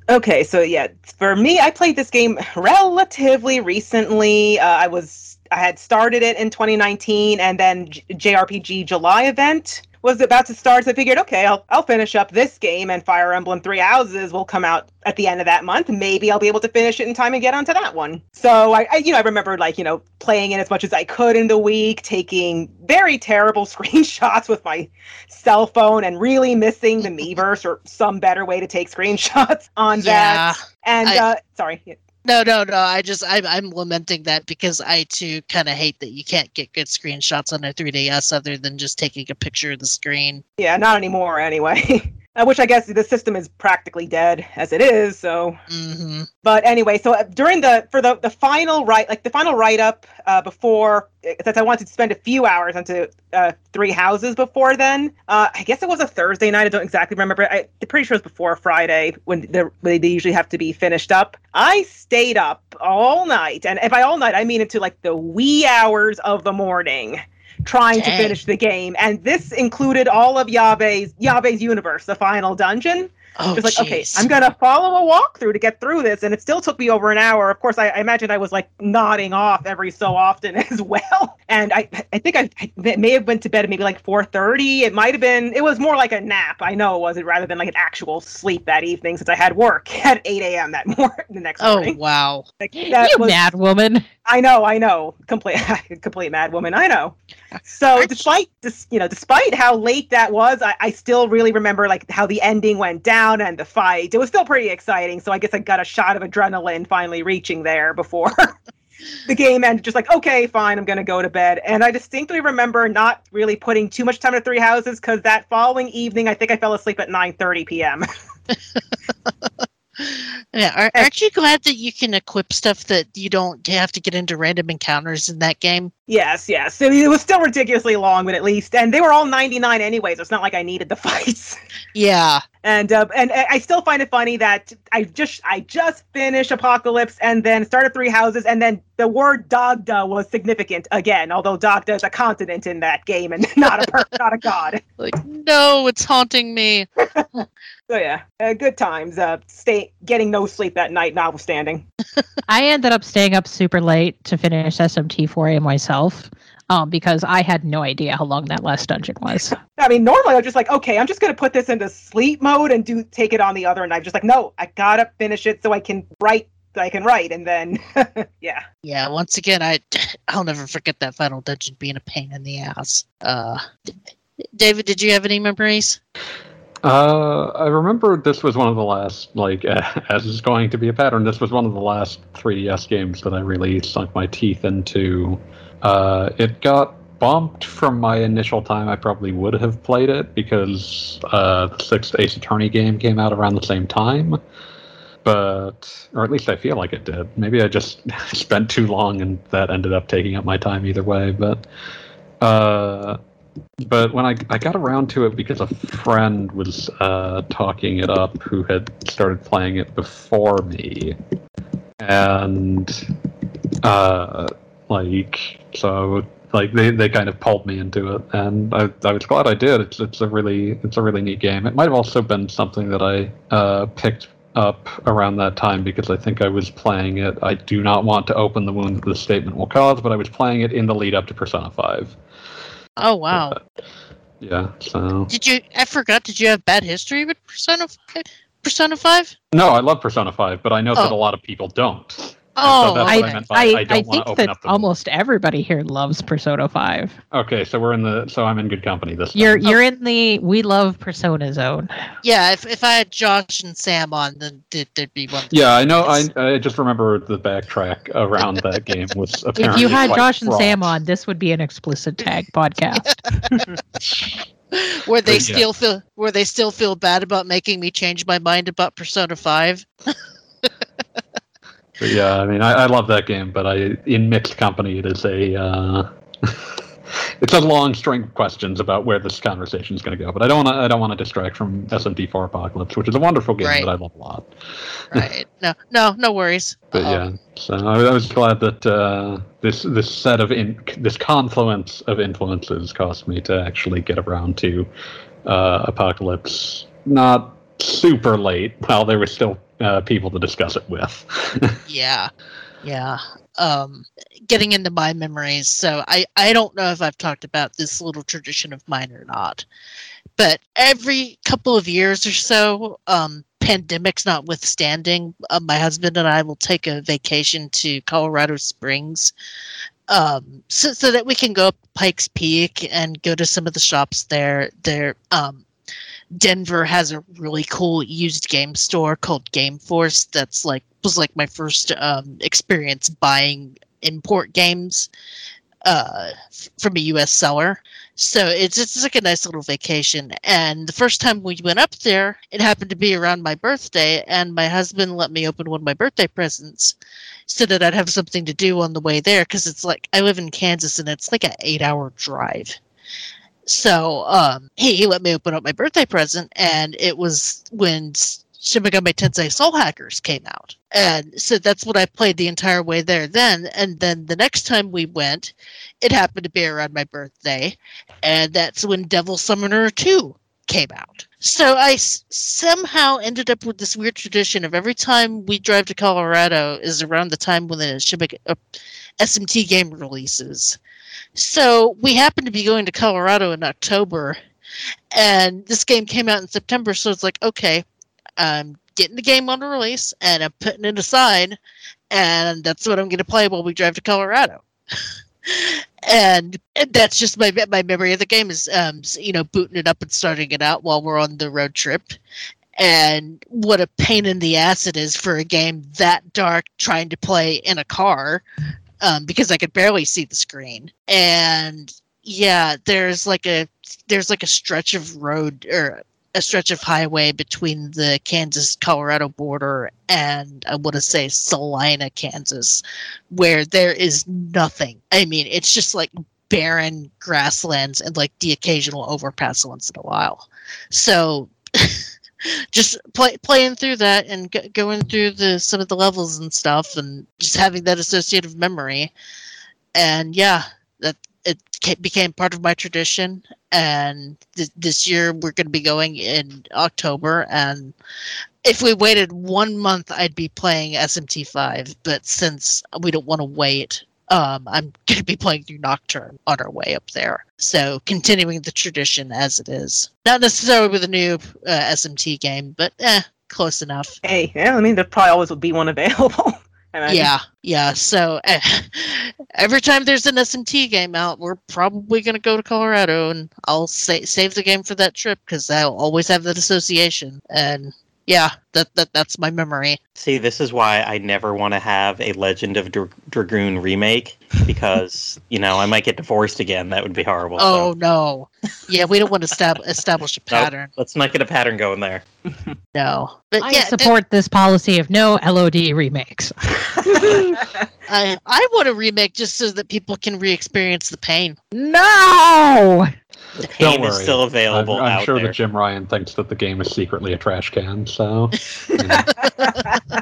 Okay, so yeah, for me, I played this game relatively recently. Uh, I was I had started it in 2019, and then J- JRPG July event was about to start. So I figured, okay, I'll I'll finish up this game, and Fire Emblem Three Houses will come out at the end of that month. Maybe I'll be able to finish it in time and get onto that one. So I, I you know, I remember like you know playing it as much as I could in the week, taking very terrible screenshots with my cell phone, and really missing the Miiverse or some better way to take screenshots on Yeah. that. And I- uh, sorry. No, no, no. I just I'm I'm lamenting that because I too kind of hate that you can't get good screenshots on a 3DS other than just taking a picture of the screen. yeah, not anymore anyway. Uh, Which I guess the system is practically dead as it is. So, hmm but anyway, so uh, during the for the the final write like the final write up uh, before since I wanted to spend a few hours onto uh, three houses before then. Uh, I guess it was a Thursday night. I don't exactly remember. I, I'm pretty sure it was before Friday when the, when they usually have to be finished up. I stayed up all night, and by all night I mean into like the wee hours of the morning. Trying Dang. to finish the game, and this included all of Yabe's Yabe's universe, the final dungeon. Oh, Just like, okay. I'm gonna follow a walkthrough to get through this, and it still took me over an hour. Of course, I, I imagine I was like nodding off every so often as well. And I, I think I, I may have went to bed at maybe like 4:30. It might have been. It was more like a nap. I know it wasn't rather than like an actual sleep that evening, since I had work at 8 a.m. that morning. The next Oh morning. wow. Like, you was- mad woman. I know, I know, complete, complete mad woman. I know. So, despite this, you know, despite how late that was, I, I still really remember like how the ending went down and the fight. It was still pretty exciting. So I guess I got a shot of adrenaline finally reaching there before the game ended. Just like, okay, fine, I'm gonna go to bed. And I distinctly remember not really putting too much time to Three Houses because that following evening, I think I fell asleep at 9:30 p.m. Yeah, are, aren't you glad that you can equip stuff that you don't have to get into random encounters in that game? Yes, yes. So it was still ridiculously long, but at least, and they were all 99 anyways. so it's not like I needed the fights. Yeah. And uh, and I I still find it funny that I just I just finished Apocalypse and then started Three Houses, and then the word Dagda was significant again, although Dagda is a continent in that game and not a per- not a god. Like, no, it's haunting me. So yeah, uh, good times. Uh, stay getting no sleep that night, notwithstanding. I ended up staying up super late to finish SMT4A myself um, because I had no idea how long that last dungeon was. I mean, normally I'm just like, okay, I'm just gonna put this into sleep mode and do take it on the other, and I'm just like, no, I gotta finish it so I can write. So I can write, and then yeah. Yeah, once again, I I'll never forget that final dungeon being a pain in the ass. Uh, David, did you have any memories? Uh, I remember this was one of the last, like, as is going to be a pattern, this was one of the last 3DS games that I really sunk my teeth into. Uh, it got bumped from my initial time. I probably would have played it because uh, the sixth Ace Attorney game came out around the same time. But, or at least I feel like it did. Maybe I just spent too long and that ended up taking up my time either way. But, uh, but when I, I got around to it because a friend was uh, talking it up who had started playing it before me and uh, like so like they, they kind of pulled me into it and I, I was glad I did it's it's a really it's a really neat game it might have also been something that I uh, picked up around that time because I think I was playing it I do not want to open the wound that this statement will cause but I was playing it in the lead up to Persona 5 Oh wow. yeah so Did you? I forgot. Did you have bad history with Persona? 5? Persona Five? No, I love Persona 5, but I know that Oh. a lot of people don't. Oh, that's I, what I meant by I, I don't I wanna think open that up the- almost everybody here loves Persona 5. Okay, so we're in the so I'm in good company this. You're oh. you're in the we love Persona zone. yeah. If, if I had Josh and Sam on, then there- there'd be one. yeah, I know. I, I just remember the backtrack around that game was apparently. If you had quite Josh and fraught. Sam on, this would be an explicit tag podcast. where they But yeah. still feel where they still feel bad about making me change my mind about Persona Five. But yeah, I mean, I, I love that game, but I in mixed company, it is a uh, it's a long string of questions about where this conversation is going to go. But I don't want to. I don't want to distract from SMT4 Apocalypse, which is a wonderful game Right. that I love a lot. right. No, no, no worries. But yeah, so I, I was glad that uh, this this set of in, this confluence of influences caused me to actually get around to uh, Apocalypse. Not super late, while there were still uh, people to discuss it with. Yeah, yeah. Um, getting into my memories. So I I don't know if I've talked about this little tradition of mine or not, but every couple of years or so, um, pandemics notwithstanding, uh, my husband and I will take a vacation to Colorado Springs. Um, so, so that we can go up Pikes Peak and go to some of the shops there. There, um, Denver has a really cool used game store called Game Force. That's like was like my first um, experience buying import games uh, from a U.S. seller. So it's it's like a nice little vacation. And the first time we went up there, it happened to be around my birthday, and my husband let me open one of my birthday presents so that I'd have something to do on the way there. Because it's like I live in Kansas, and it's like an eight-hour drive. So um, he, let me open up my birthday present, and it was when Shin Megami Tensei Soul Hackers came out, and so that's what I played the entire way there. Then, and then the next time we went, it happened to be around my birthday, and that's when Devil Summoner Two came out. So I s- somehow ended up with this weird tradition of every time we drive to Colorado is around the time when the Shin Meg- uh, SMT game releases. So we happened to be going to Colorado in October, and this game came out in September. So it's like, okay, I'm getting the game on the release, and I'm putting it aside, and that's what I'm going to play while we drive to Colorado. and that's just my my memory of the game is um you know booting it up and starting it out while we're on the road trip and what a pain in the ass it is for a game that dark trying to play in a car um, because I could barely see the screen. And yeah, there's like a there's like a stretch of road or a stretch of highway between the Kansas Colorado border and I want to say Salina, Kansas, where there is nothing. I mean, it's just like barren grasslands and like the occasional overpass once in a while. So just play, playing through that and g- going through the some of the levels and stuff and just having that associative memory. And yeah that it became part of my tradition. And th- this year we're going to be going in october. And if we waited one month i'd be playing smt5 but since we don't want to wait um, i'm going to be playing through nocturne on our way up there so continuing the tradition as it is not necessarily with a new uh, smt game but eh, close enough Hey, yeah, I mean, there probably always will be one available. Yeah, yeah. So eh, every time there's an SMT game out, we're probably going to go to Colorado, and I'll sa- save the game for that trip because I'll always have that association. And yeah, that, that that's my memory. See, this is why I never want to have a Legend of Dra- Dragoon remake because you know I might get divorced again. That would be horrible. so- Oh no, yeah, we don't want to stab- establish a Nope, pattern. let's not get a pattern going there. No, but I yeah, uh, th- support this policy of no LOD remakes. I I want a remake just so that people can re-experience the pain. no. The Don't pain is worry. still I'm, available I'm out sure there. that Jim Ryan thinks that the game is secretly a trash can. So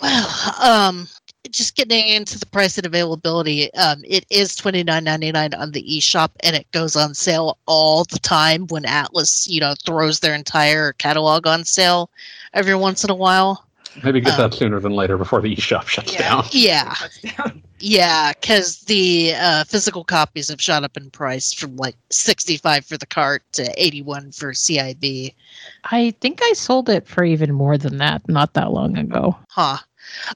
Well, um, just getting into the price and availability, um, it is twenty nine ninety nine on the eShop, and it goes on sale all the time when Atlus, you know, throws their entire catalog on sale every once in a while. maybe get Um, that sooner than later before the eShop shuts Yeah. down. Yeah, Touchdown. Yeah, because the uh, physical copies have shot up in price from like sixty five for the cart to eighty one for CIB. I think I sold it for even more than that not that long ago. Huh.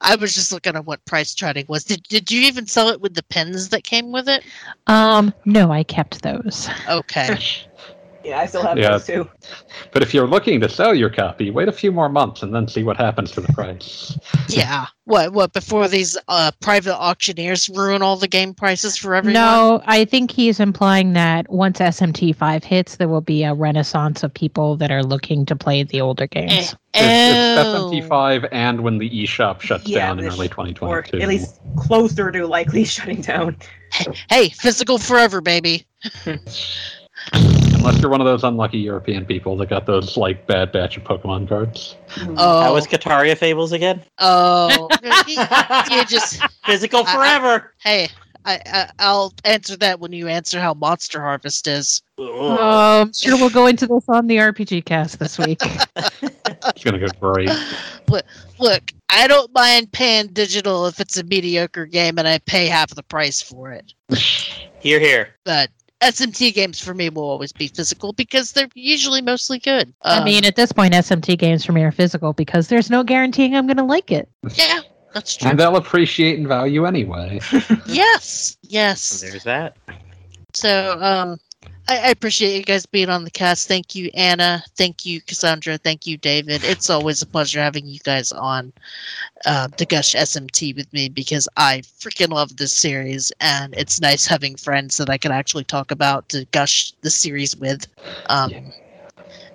I was just looking at what price charting was. Did did you even sell it with the pins that came with it? Um, no, I kept those. Okay. Yeah, I still have Yeah. those too. But if you're looking to sell your copy, wait a few more months and then see what happens to the price. Yeah. What? What? Before these uh, private auctioneers ruin all the game prices for everyone? No, I think he's implying that once SMT5 hits, there will be a renaissance of people that are looking to play the older Eh, games. It's, it's oh. FMT5 and when the eShop shuts Yeah, down in this- early Or 2022. at least closer to likely shutting down. Hey, physical forever, baby. Unless you're one of those unlucky European people that got those like bad batch of Pokemon cards. Mm-hmm. Oh, How was Kitaria Fables again? oh, you, you just Physical I- I- forever. hey. I, I I'll answer that when you answer how Monster Harvest is. Ugh. Oh, I'm sure we'll go into this on the RPG cast this week. It's gonna go great. Look, I don't mind paying digital if it's a mediocre game and I pay half the price for it. Here, here. But SMT games for me will always be physical because they're usually mostly good. I Um, mean, at this point, SMT games for me are physical because there's no guaranteeing I'm going to like it. yeah, that's true. And they'll appreciate and value anyway. yes, yes. There's that. So, um, I, appreciate you guys being on the cast. Thank you, Anna. Thank you, Cassandra. Thank you, David. It's always a pleasure having you guys on uh, to gush SMT with me because I freaking love this series, and it's nice having friends that I can actually talk about to gush the series with. Um, Yeah.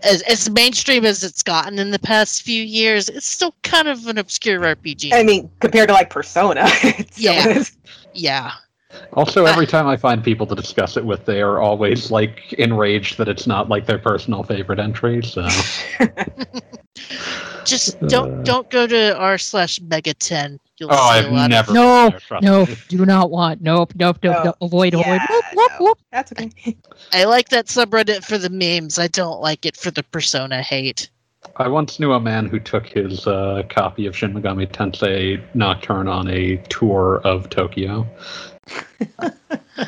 As, as mainstream as it's gotten in the past few years, it's still kind of an obscure RPG. I mean, compared to like Persona, Yeah. is. yeah. Also, every time I find people to discuss it with, they are always like enraged that it's not like their personal favorite entry. So Just don't Uh. don't go to r slash mega ten. You'll Oh, see I've a lot never- Of, No, there, no, me. do not want. Nope, nope, nope, No. nope. Avoid, avoid. Whoop, whoop, no. whoop. That's okay. I like that subreddit for the memes. I don't like it for the persona hate. I once knew a man who took his uh, copy of Shin Megami Tensei Nocturne on a tour of Tokyo.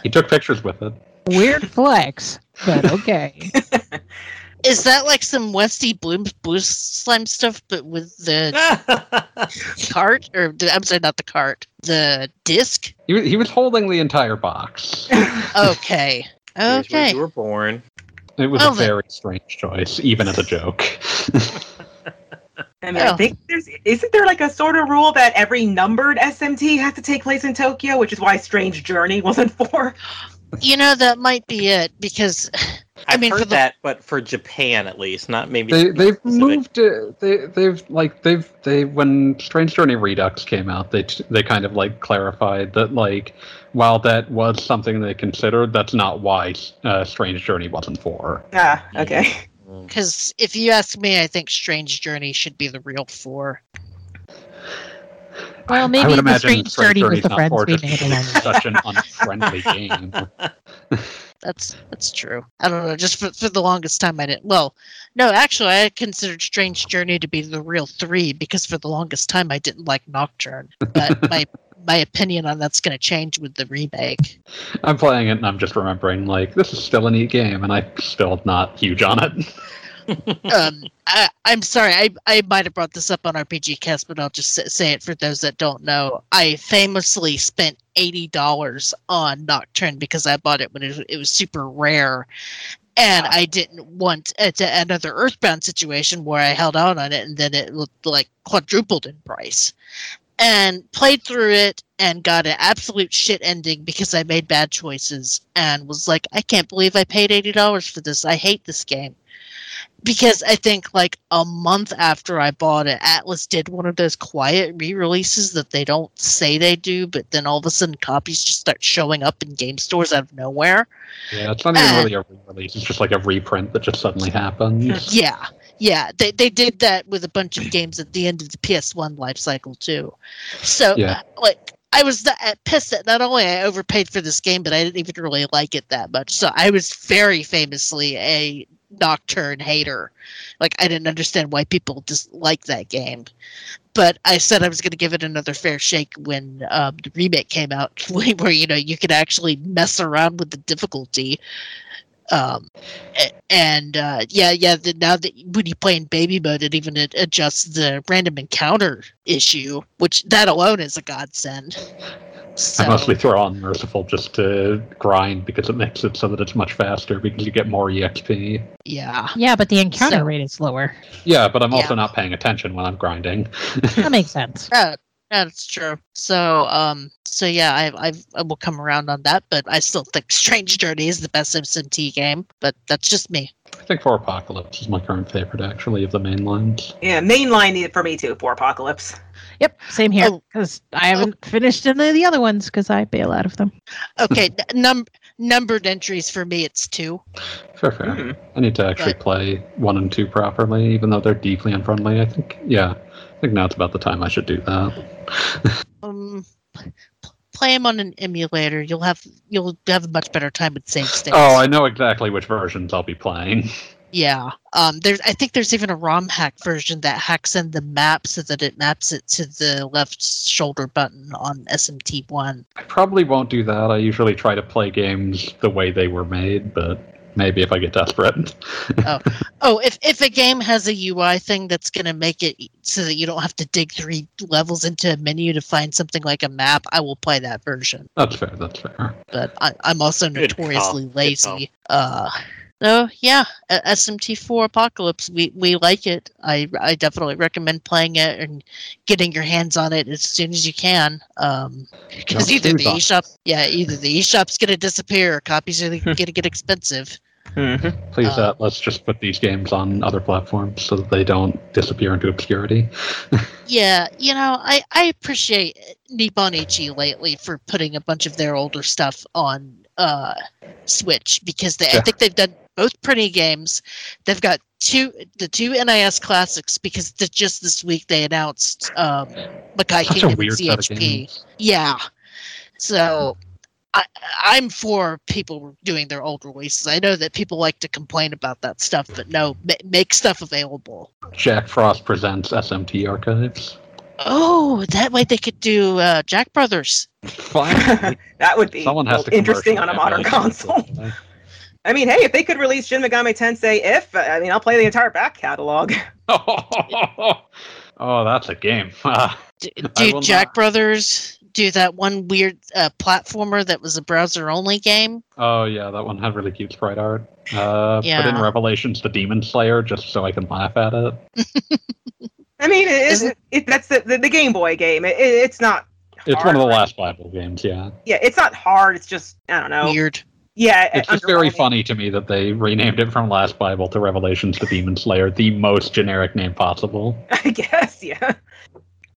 He took pictures with it. Weird flex, but okay. Is that like some Westy Bloom Blue Slime stuff, but with the cart? Or I'm sorry, not the cart. The disc? He, he was holding the entire box. Okay. Here's where Okay. you were born. It was Well, a oh, then. very strange choice, even as a joke. I mean, Oh. I think there's isn't there like a sort of rule that every numbered SMT has to take place in Tokyo, which is why Strange Journey wasn't for. You know, that might be it because I I've mean, for heard the- that, but for Japan at least, not maybe. they they've specific. moved. Uh, they they've like they've they when Strange Journey Redux came out, they they kind of like clarified that like while that was something they considered, that's not why uh, Strange Journey wasn't for. Ah, okay. Mm. because if you ask me, I think Strange Journey should be the real four. Well, I maybe would the imagine Strange Journey was Journey's the not friends we made being along the such an unfriendly game. That's that's true. I don't know. Just for, for the longest time, I didn't. Well, no, actually, I considered Strange Journey to be the real three because for the longest time I didn't like Nocturne. But my my opinion on that's going to change with the remake. I'm playing it and I'm just remembering like this is still a neat game, and I'm still not huge on it. um, I, I'm sorry. I, I might have brought this up on RPG Cast, but I'll just sa- say it for those that don't know. I famously spent eighty dollars on Nocturne because I bought it when it, was- it was super rare, and I didn't want it to another Earthbound situation where I held out on it and then it looked like quadrupled in price. And played through it and got an absolute shit ending because I made bad choices and was like, I can't believe I paid eighty dollars for this. I hate this game because I think like a month after I bought it, Atlus did one of those quiet re-releases that they don't say they do, but then all of a sudden copies just start showing up in game stores out of nowhere. Yeah, it's not even Uh, really a re-release. It's just like a reprint that just suddenly happens. Yeah, yeah, they they did that with a bunch of games at the end of the PS1 life cycle too. So Yeah. like. I was pissed that not only I overpaid for this game, but I didn't even really like it that much. So I was very famously a Nocturne hater. Like I didn't understand why people just like that game. But I said I was going to give it another fair shake when um, the remake came out, where you know you could actually mess around with the difficulty. Um, and uh, yeah, yeah. The, now that when you play in baby mode, it even ad- adjusts the random encounter issue, which that alone is a godsend. So I mostly throw on Merciful just to grind because it makes it so that it's much faster because you get more EXP. yeah, Yeah, but the encounter So- rate is lower. Yeah, but I'm also Yeah. not paying attention when I'm grinding. That makes sense. Yeah, that's true. So, um, so yeah, I, I've, I will come around on that, but I still think Strange Journey is the best SMT game. But that's just me. I think Four Apocalypse is my current favorite, actually, of the main lines. Yeah, mainline needed for me too for Apocalypse. Yep, same here. Oh. Because I haven't finished any of the other ones because I bail out of them. Okay, n- num- numbered entries for me, it's two. Fair, fair. Mhm. I need to actually But- play one and two properly, even though they're deeply unfriendly. I think, yeah, I think now it's about the time I should do that. Um, play them on an emulator. You'll have you'll have a much better time with save states. Oh, I know exactly which versions I'll be playing. Yeah. Um. There's. I think there's even a ROM hack version that hacks in the map so that it maps it to the left shoulder button on SMT one. I probably won't do that. I usually try to play games the way they were made, but maybe if I get desperate. Oh, oh, if if a game has a UI thing that's gonna make it so that you don't have to dig three levels into a menu to find something like a map, I will play that version. that's fair. That's fair. But I, I'm also notoriously lazy. Uh. So yeah, SMT4 Apocalypse, we, we like it. I I definitely recommend playing it and getting your hands on it as soon as you can. Um, because Don't either the on it. eShop, yeah, either the eShop's gonna disappear or copies are gonna get expensive. Mm-hmm. Please, Uh, uh, let's just put these games on other platforms so that they don't disappear into obscurity. Yeah, you know, I, I appreciate Nippon Ichi lately for putting a bunch of their older stuff on uh, Switch because they, I think they've done both pretty games. They've got two the two NIS classics because th- just this week they announced um, Makai Such a Kingdom weird set of CHP. games. Yeah, so. I, I'm for people doing their old releases. I know that people like to complain about that stuff, but no, ma- make stuff available. Jack Frost presents SMT archives. Oh, that way they could do uh, Jack Brothers. Finally, that would be someone has to interesting on a modern console. I mean, hey, if they could release Shin Megami Tensei, if I mean, I'll play the entire back catalog. oh, that's a game. Ah, D- I do Jack not. Brothers do that one weird uh, platformer that was a browser only game? oh yeah, that one had really cute sprite art. Uh, Put in Revelations the Demon Slayer just so I can laugh at it. I mean, it, it, Isn't- it, that's the, the, the Game Boy game. It, it, it's not. It's one of the right? last Bible games, yeah. Yeah, it's not hard. It's just I don't know. Weird. Yeah, It's just very funny to me that they renamed it from Last Bible to Revelations the Demon Slayer, the most generic name possible. I guess, yeah.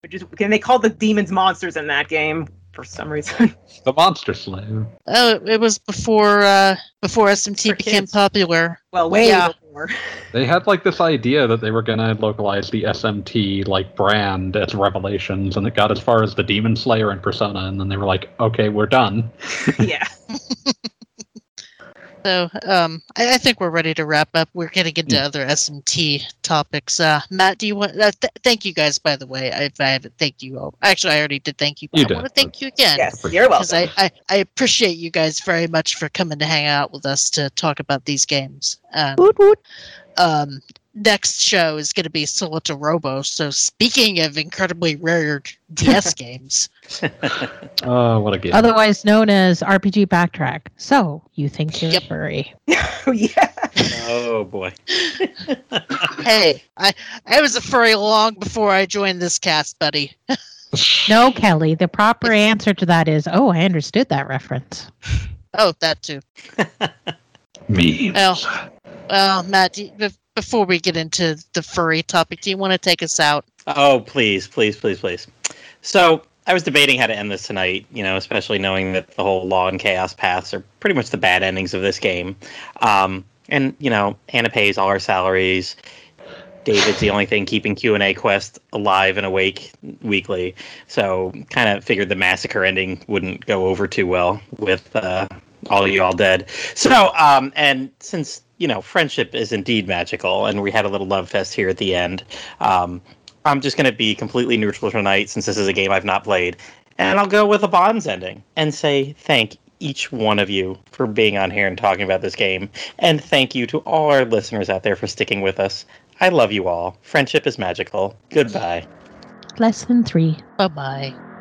Which is, and they call the demons monsters in that game for some reason. The Monster Slayer. Oh, it was before uh, before SMT For became kids. popular. well, way Yeah. before. They had like this idea that they were gonna localize the SMT like brand as Revelations, and it got as far as the Demon Slayer and Persona, and then they were like, "Okay, we're done." yeah. So um, I, I think we're ready to wrap up. We're getting into Hmm. other SMT topics. Uh, Matt, do you want? Uh, th- thank you guys, by the way. I, I haven't thank you. All. Actually, I already did thank you. But You I did, want to thank you again. Yes, you're welcome. because I, I, I appreciate you guys very much for coming to hang out with us to talk about these games. Um, Woot woot. um, next show is going to be Solatorobo. So speaking of incredibly rare DS games, Oh, what a game! Otherwise known as RPG Backtrack. So, you think you're Yep. furry. Oh, yeah. oh boy. hey, I I was a furry long before I joined this cast, buddy. No, Kelly. The proper answer to that is, oh, I understood that reference. Oh, that too. Me. Well, well, Matt, do you- bef- before we get into the furry topic, do you want to take us out? Oh, please, please, please, please. So I was debating how to end this tonight, you know, especially knowing that the whole law and chaos paths are pretty much the bad endings of this game. Um, and, you know, Anna pays all our salaries. David's the only thing keeping Q&A Quest alive and awake weekly. So kind of figured the massacre ending wouldn't go over too well with uh, all of you all dead. So, um, and since, you know, friendship is indeed magical and we had a little love fest here at the end, um, I'm just going to be completely neutral tonight since this is a game I've not played. And I'll go with a Bonds ending and say thank each one of you for being on here and talking about this game. And thank you to all our listeners out there for sticking with us. I love you all. Friendship is magical. Goodbye. Lesson three. Bye bye.